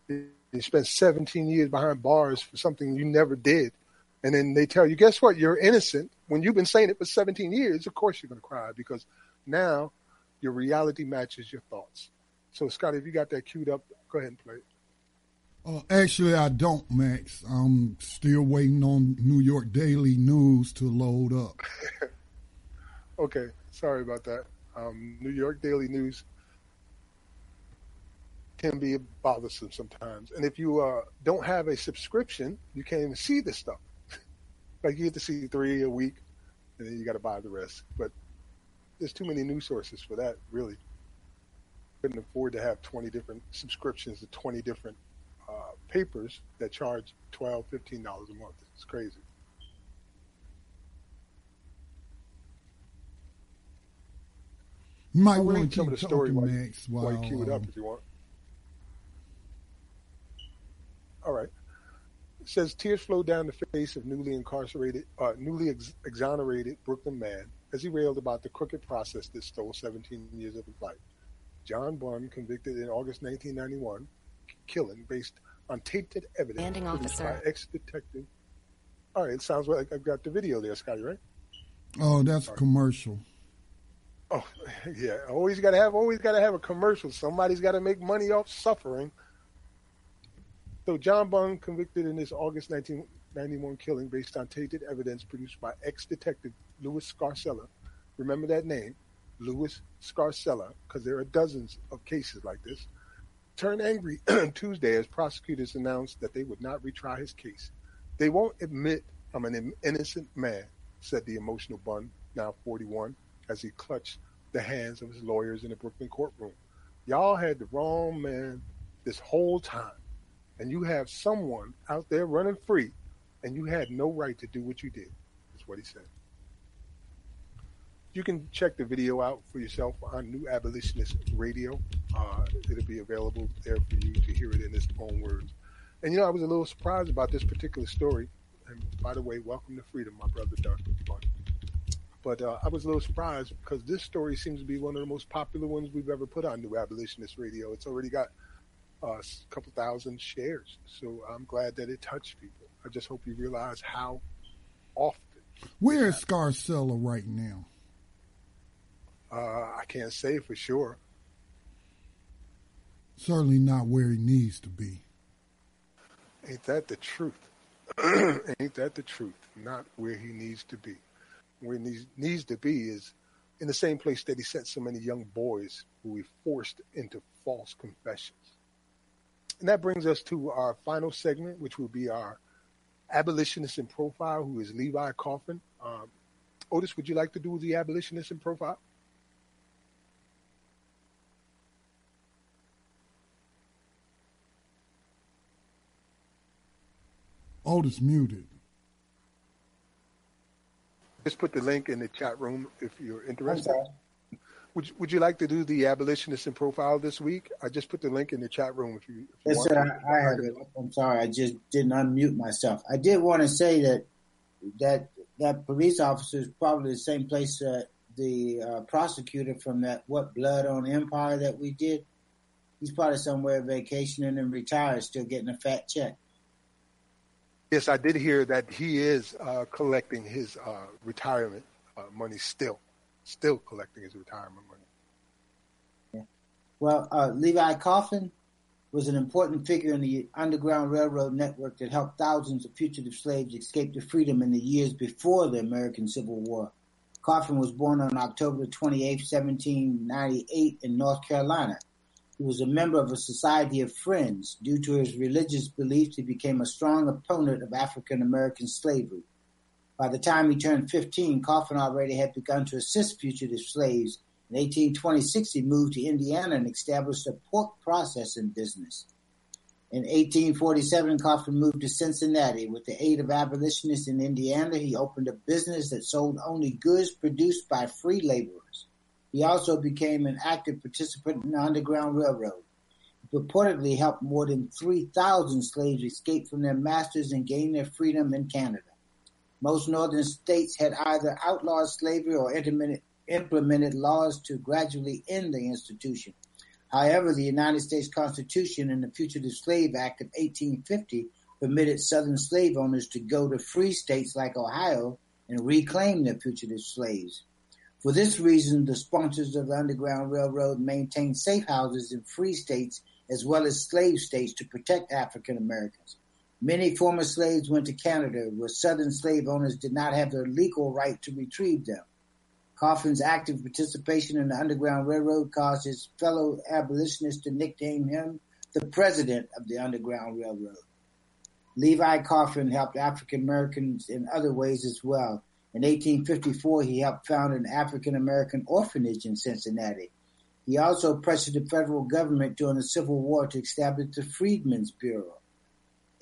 You spent 17 years behind bars for something you never did. And then they tell you, guess what? You're innocent. When you've been saying it for 17 years, of course you're going to cry because now your reality matches your thoughts. So, Scotty, if you got that queued up, go ahead and play it. Uh, actually, I don't, Max. I'm still waiting on New York Daily News to load up. okay. Sorry about that. Um, New York Daily News can be bothersome sometimes. And if you uh, don't have a subscription, you can't even see this stuff. like you get to see three a week, and then you got to buy the rest. But there's too many news sources for that, really. Couldn't afford to have 20 different subscriptions to 20 different uh, papers that charge $12, $15 a month. It's crazy. You might want to keep the story while, Max, while, while you cue it up if you want. All right. It says tears flow down the face of newly incarcerated, uh, newly ex- exonerated Brooklyn man as he railed about the crooked process that stole 17 years of his life. John Bunn, convicted in August 1991, killing based on tainted evidence Landing officer. by ex-detective. All right, it sounds like I've got the video there, Scotty, right? Oh, that's commercial. Oh yeah, always got to have always got to have a commercial. Somebody's got to make money off suffering. So John Bunn convicted in this August 1991 killing based on tainted evidence produced by ex-detective Louis Scarcella. Remember that name, Louis Scarcella, because there are dozens of cases like this. Turned angry Tuesday as prosecutors announced that they would not retry his case. They won't admit I'm an innocent man, said the emotional Bunn, now 41 as he clutched the hands of his lawyers in the Brooklyn courtroom. Y'all had the wrong man this whole time. And you have someone out there running free, and you had no right to do what you did, is what he said. You can check the video out for yourself on New Abolitionist Radio. Uh, it'll be available there for you to hear it in its own words. And you know, I was a little surprised about this particular story. And by the way, welcome to freedom, my brother Dr. Bunn. But uh, I was a little surprised because this story seems to be one of the most popular ones we've ever put on New Abolitionist Radio. It's already got uh, a couple thousand shares, so I'm glad that it touched people. I just hope you realize how often. Where is Scarcella right now? Uh, I can't say for sure. Certainly not where he needs to be. Ain't that the truth? Ain't that the truth? Not where he needs to be where he needs to be is in the same place that he sent so many young boys who he forced into false confessions. And that brings us to our final segment, which will be our abolitionist in profile, who is Levi Coffin. Um, Otis, would you like to do the abolitionist in profile? Otis muted. Just put the link in the chat room if you're interested. Would you, would you like to do the abolitionist in profile this week? I just put the link in the chat room if you. If you Yes, want sir. I, I have it. I'm sorry. I just didn't unmute myself. I did want to say that that that police officer is probably the same place that the uh, prosecutor from that What Blood on Empire that we did. He's probably somewhere vacationing and retired, still getting a fat check. Yes, I did hear that he is uh, collecting his uh, retirement uh, money still, still collecting his retirement money. Well, uh, Levi Coffin was an important figure in the Underground Railroad network that helped thousands of fugitive slaves escape to freedom in the years before the American Civil War. Coffin was born on October 28, 1798 in North Carolina. He was a member of a Society of Friends. Due to his religious beliefs, he became a strong opponent of African American slavery. By the time he turned 15, Coffin already had begun to assist fugitive slaves. In 1826, he moved to Indiana and established a pork processing business. In 1847, Coffin moved to Cincinnati. With the aid of abolitionists in Indiana, he opened a business that sold only goods produced by free laborers. He also became an active participant in the Underground Railroad. He purportedly helped more than 3,000 slaves escape from their masters and gain their freedom in Canada. Most northern states had either outlawed slavery or implemented, laws to gradually end the institution. However, the United States Constitution and the Fugitive Slave Act of 1850 permitted Southern slave owners to go to free states like Ohio and reclaim their fugitive slaves. For this reason, the sponsors of the Underground Railroad maintained safe houses in free states as well as slave states to protect African Americans. Many former slaves went to Canada, where Southern slave owners did not have the legal right to retrieve them. Coffin's active participation in the Underground Railroad caused his fellow abolitionists to nickname him the President of the Underground Railroad. Levi Coffin helped African Americans in other ways as well. In 1854, he helped found an African American orphanage in Cincinnati. He also pressured the federal government during the Civil War to establish the Freedmen's Bureau.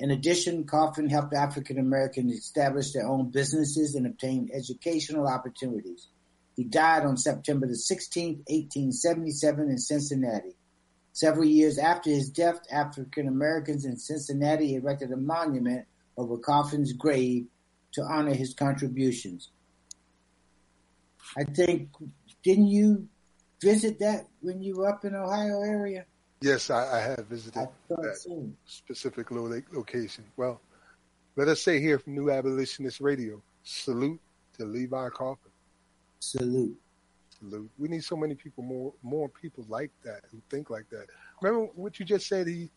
In addition, Coffin helped African Americans establish their own businesses and obtain educational opportunities. He died on September the 16th, 1877 in Cincinnati. Several years after his death, African Americans in Cincinnati erected a monument over Coffin's grave to honor his contributions. I think, didn't you visit that when you were up in Ohio area? Yes, I, I have visited I that so. specific lo- location. Well, let us say here from New Abolitionist Radio, salute to Levi Coffin. Salute. Salute. We need so many people, more more people like that who think like that. Remember what you just said. He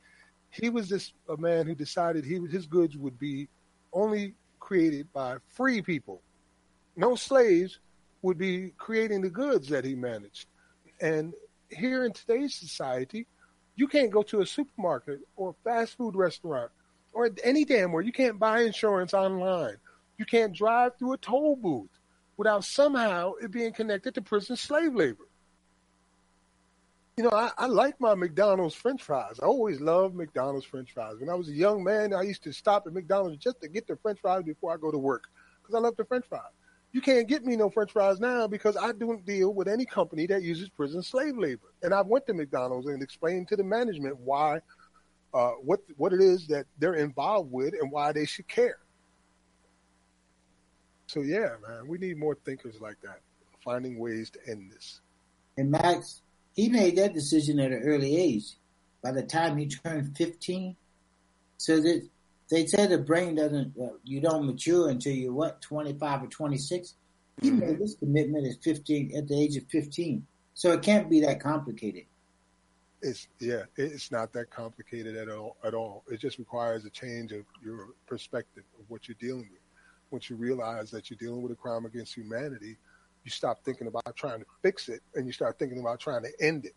he was this a man who decided he his goods would be only created by free people. No slaves would be creating the goods that he managed. And here in today's society, you can't go to a supermarket or a fast food restaurant or any damn where you can't buy insurance online. You can't drive through a toll booth without somehow it being connected to prison slave labor. You know, I, I like my McDonald's French fries. I always loved McDonald's French fries. When I was a young man, I used to stop at McDonald's just to get the French fries before I go to work because I love the French fries. You can't get me no French fries now because I don't deal with any company that uses prison slave labor. And I went to McDonald's and explained to the management why, uh, what what it is that they're involved with and why they should care. So yeah, man, we need more thinkers like that, finding ways to end this. And Max, he made that decision at an early age. By the time he turned 15, so that they say the brain doesn't, uh, you don't mature until you're what, 25 or 26. He Mm-hmm. made this commitment at 15, at the age of 15. So it can't be that complicated. It's yeah, it's not that complicated at all. At all, it just requires a change of your perspective of what you're dealing with. Once you realize that you're dealing with a crime against humanity, you stop thinking about trying to fix it and you start thinking about trying to end it.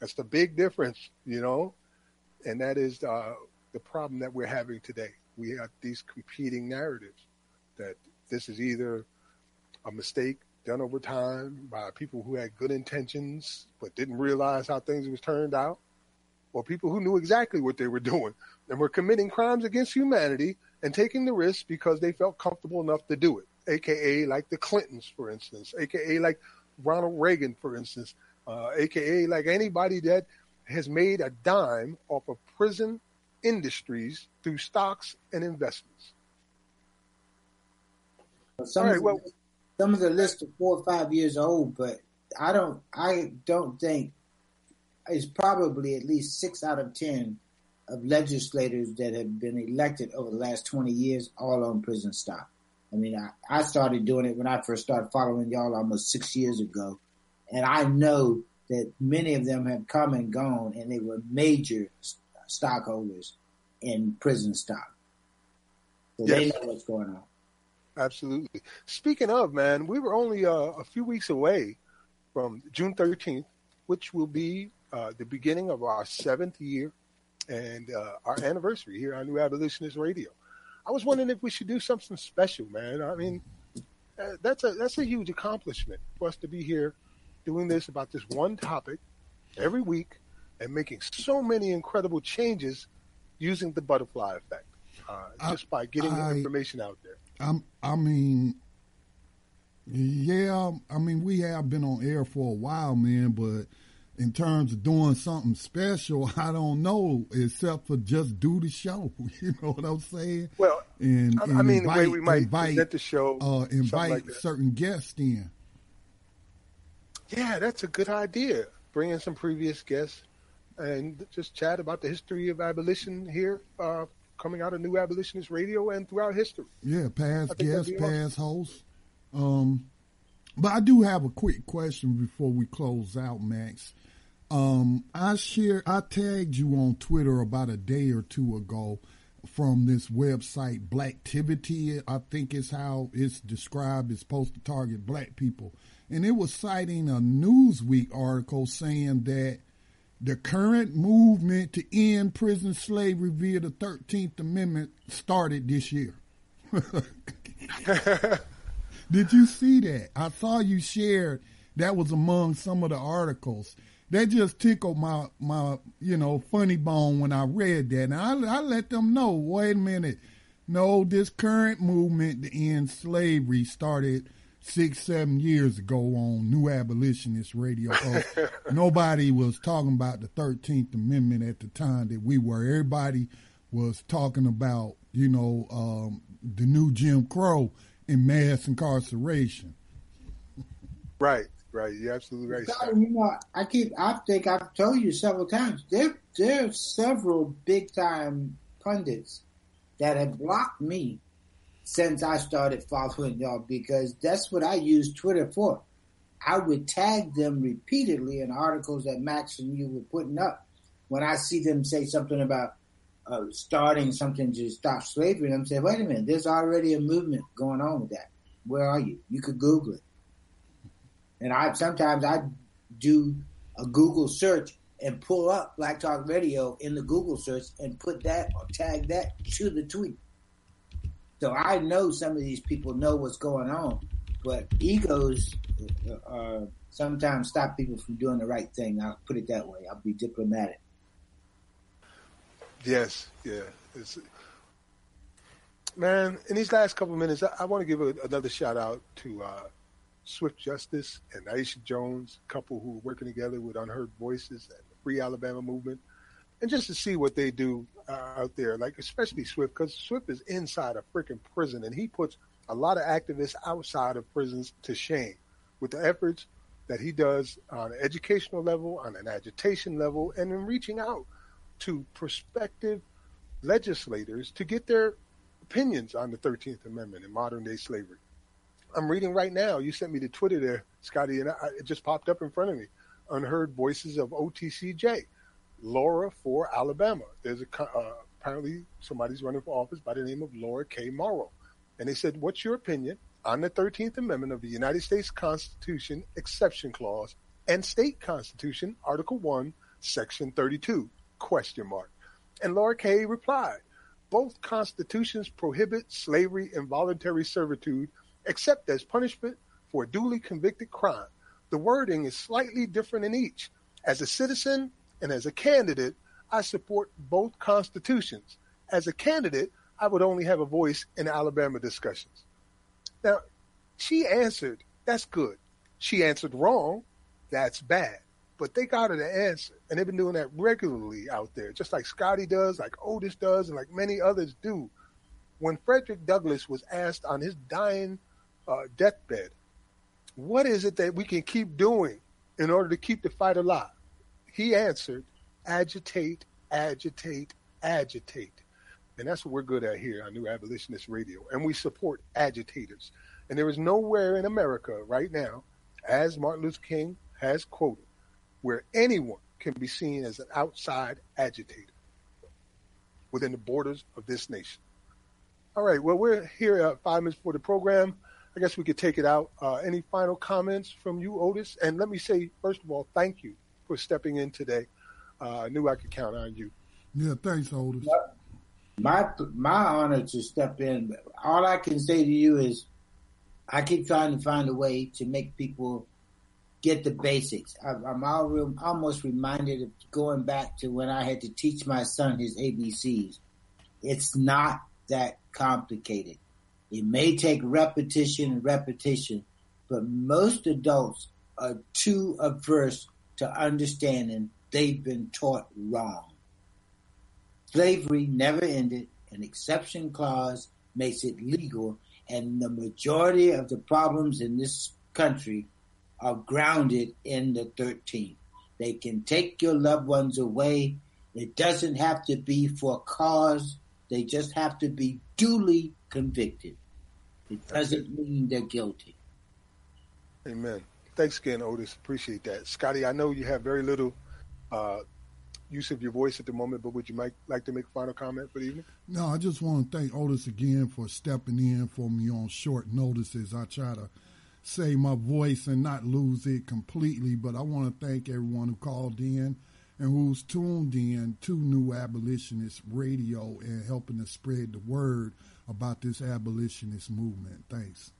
That's the big difference, you know, and that is uh, the problem that we're having today. We have these competing narratives that this is either a mistake done over time by people who had good intentions but didn't realize how things was turned out, or people who knew exactly what they were doing and were committing crimes against humanity and taking the risk because they felt comfortable enough to do it, aka like the Clintons, for instance, aka like Ronald Reagan, for instance, uh, aka like anybody that has made a dime off of prison industries through stocks and investments. Some, All of right, well- the, some of the list are four or five years old, but I don't. I don't think it's probably at least six out of ten of legislators that have been elected over the last twenty years, all on prison stock. I mean, I, I started doing it when I first started following y'all almost six years ago, and I know that many of them have come and gone, and they were major stockholders in prison stock. So they know what's going on. Absolutely. Speaking of, man, we were only uh, a few weeks away from June 13th, which will be uh, the beginning of our seventh year and uh, our anniversary here on New Abolitionist Radio. I was wondering if we should do something special, man. I mean, uh, that's a that's a huge accomplishment for us to be here doing this about this one topic every week and making so many incredible changes using the butterfly effect, uh, just by getting I- the information out there. I'm, I mean, yeah, I mean, we have been on air for a while, man, but in terms of doing something special, I don't know, except for just do the show. You know what I'm saying? Well, and, I- I and mean, the way invite, we might invite, present the show, uh, invite like certain guests in. Yeah, that's a good idea. Bring in some previous guests and just chat about the history of abolition here, uh, coming out of New Abolitionist Radio and throughout history. Yeah, past I guests, be awesome. past hosts. Um, but I do have a quick question before we close out, Max. Um, I share, I tagged you on Twitter about a day or two ago from this website, Blacktivity. I think is how it's described. It's supposed to target black people, and it was citing a Newsweek article saying that the current movement to end prison slavery via the 13th Amendment started this year. Did you see that? I saw you shared that was among some of the articles. That just tickled my my you know funny bone when I read that. And I, I let them know. Wait a minute, no, this current movement to end slavery started six seven years ago on New Abolitionist Radio. 'Cause nobody was talking about the Thirteenth Amendment at the time that we were. Everybody was talking about you know um, the new Jim Crow and mass incarceration. Right, right. You're absolutely right. So, you know, I keep. I think I've told you several times. There, there are several big time pundits that have blocked me since I started following y'all because that's what I use Twitter for. I would tag them repeatedly in articles that Max and you were putting up. When I see them say something about uh, starting something to stop slavery, I'm saying, wait a minute, there's already a movement going on with that. Where are you? You could Google it. And I sometimes I do a Google search and pull up Black Talk Radio in the Google search and put that or tag that to the tweet. So I know some of these people know what's going on, but egos uh, uh, sometimes stop people from doing the right thing. I'll put it that way. I'll be diplomatic. Yes, yeah. It's, man, in these last couple minutes, I, I want to give a, another shout out to uh, Swift Justice and Aisha Jones, a couple who are working together with Unheard Voices and the Free Alabama movement, and just to see what they do uh, out there, like especially Swift, because Swift is inside a freaking prison, and he puts a lot of activists outside of prisons to shame with the efforts that he does on an educational level, on an agitation level, and in reaching out to prospective legislators to get their opinions on the 13th Amendment and modern day slavery. I'm reading right now. You sent me to Twitter there, Scotty, and I, it just popped up in front of me. Unheard Voices of OTCJ, Laura for Alabama. There's a uh, apparently somebody's running for office by the name of Laura K. Morrow, and they said, "What's your opinion on the 13th Amendment of the United States Constitution exception clause and state constitution Article 1, Section 32?" Question mark. And Laura K. replied, "Both constitutions prohibit slavery and voluntary servitude, except as punishment for a duly convicted crime. The wording is slightly different in each. As a citizen and as a candidate, I support both constitutions. As a candidate, I would only have a voice in Alabama discussions. Now, she answered, that's good. She answered wrong, that's bad. But they got her to answer, and they've been doing that regularly out there, just like Scotty does, like Otis does, and like many others do. When Frederick Douglass was asked on his dying uh, deathbed, what is it that we can keep doing in order to keep the fight alive? He answered, agitate, agitate, agitate. And that's what we're good at here on New Abolitionist Radio. And we support agitators. And there is nowhere in America right now, as Martin Luther King has quoted, where anyone can be seen as an outside agitator within the borders of this nation. All right, well, we're here at five minutes for the program. I guess we could take it out. Uh, any final comments from you, Otis? And let me say, first of all, thank you for stepping in today. Uh, I knew I could count on you. Yeah, thanks, Otis. My my honor to step in. All I can say to you is, I keep trying to find a way to make people get the basics. I'm almost reminded of going back to when I had to teach my son his ABCs. It's not that complicated. It may take repetition and repetition, but most adults are too averse to understanding they've been taught wrong. Slavery never ended. An exception clause makes it legal, and the majority of the problems in this country are grounded in the 13th. They can take your loved ones away. It doesn't have to be for cause. They just have to be duly convicted. It doesn't mean they're guilty. Amen. Thanks again, Otis. Appreciate that. Scotty, I know you have very little uh, use of your voice at the moment, but would you might, like to make a final comment for the evening? No, I just want to thank Otis again for stepping in for me on short notice as I try to say my voice and not lose it completely. But I want to thank everyone who called in and who's tuned in to New Abolitionist Radio and helping to spread the word about this abolitionist movement. Thanks.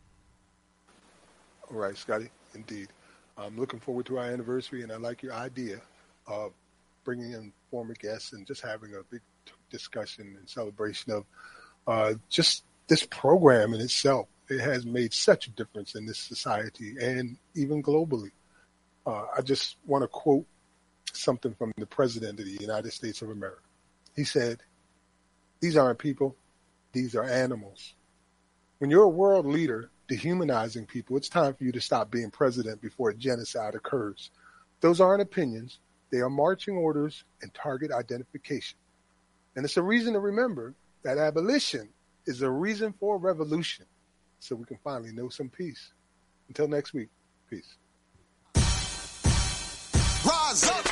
All right, Scotty. Indeed. I'm looking forward to our anniversary, and I like your idea of bringing in former guests and just having a big discussion and celebration of uh, just this program in itself. It has made such a difference in this society and even globally. Uh, I just want to quote something from the President of the United States of America. He said, These aren't people, these are animals. When you're a world leader dehumanizing people, it's time for you to stop being president before a genocide occurs. Those aren't opinions, they are marching orders and target identification. And it's a reason to remember that abolition is a reason for revolution so we can finally know some peace. Until next week, peace. Rise up,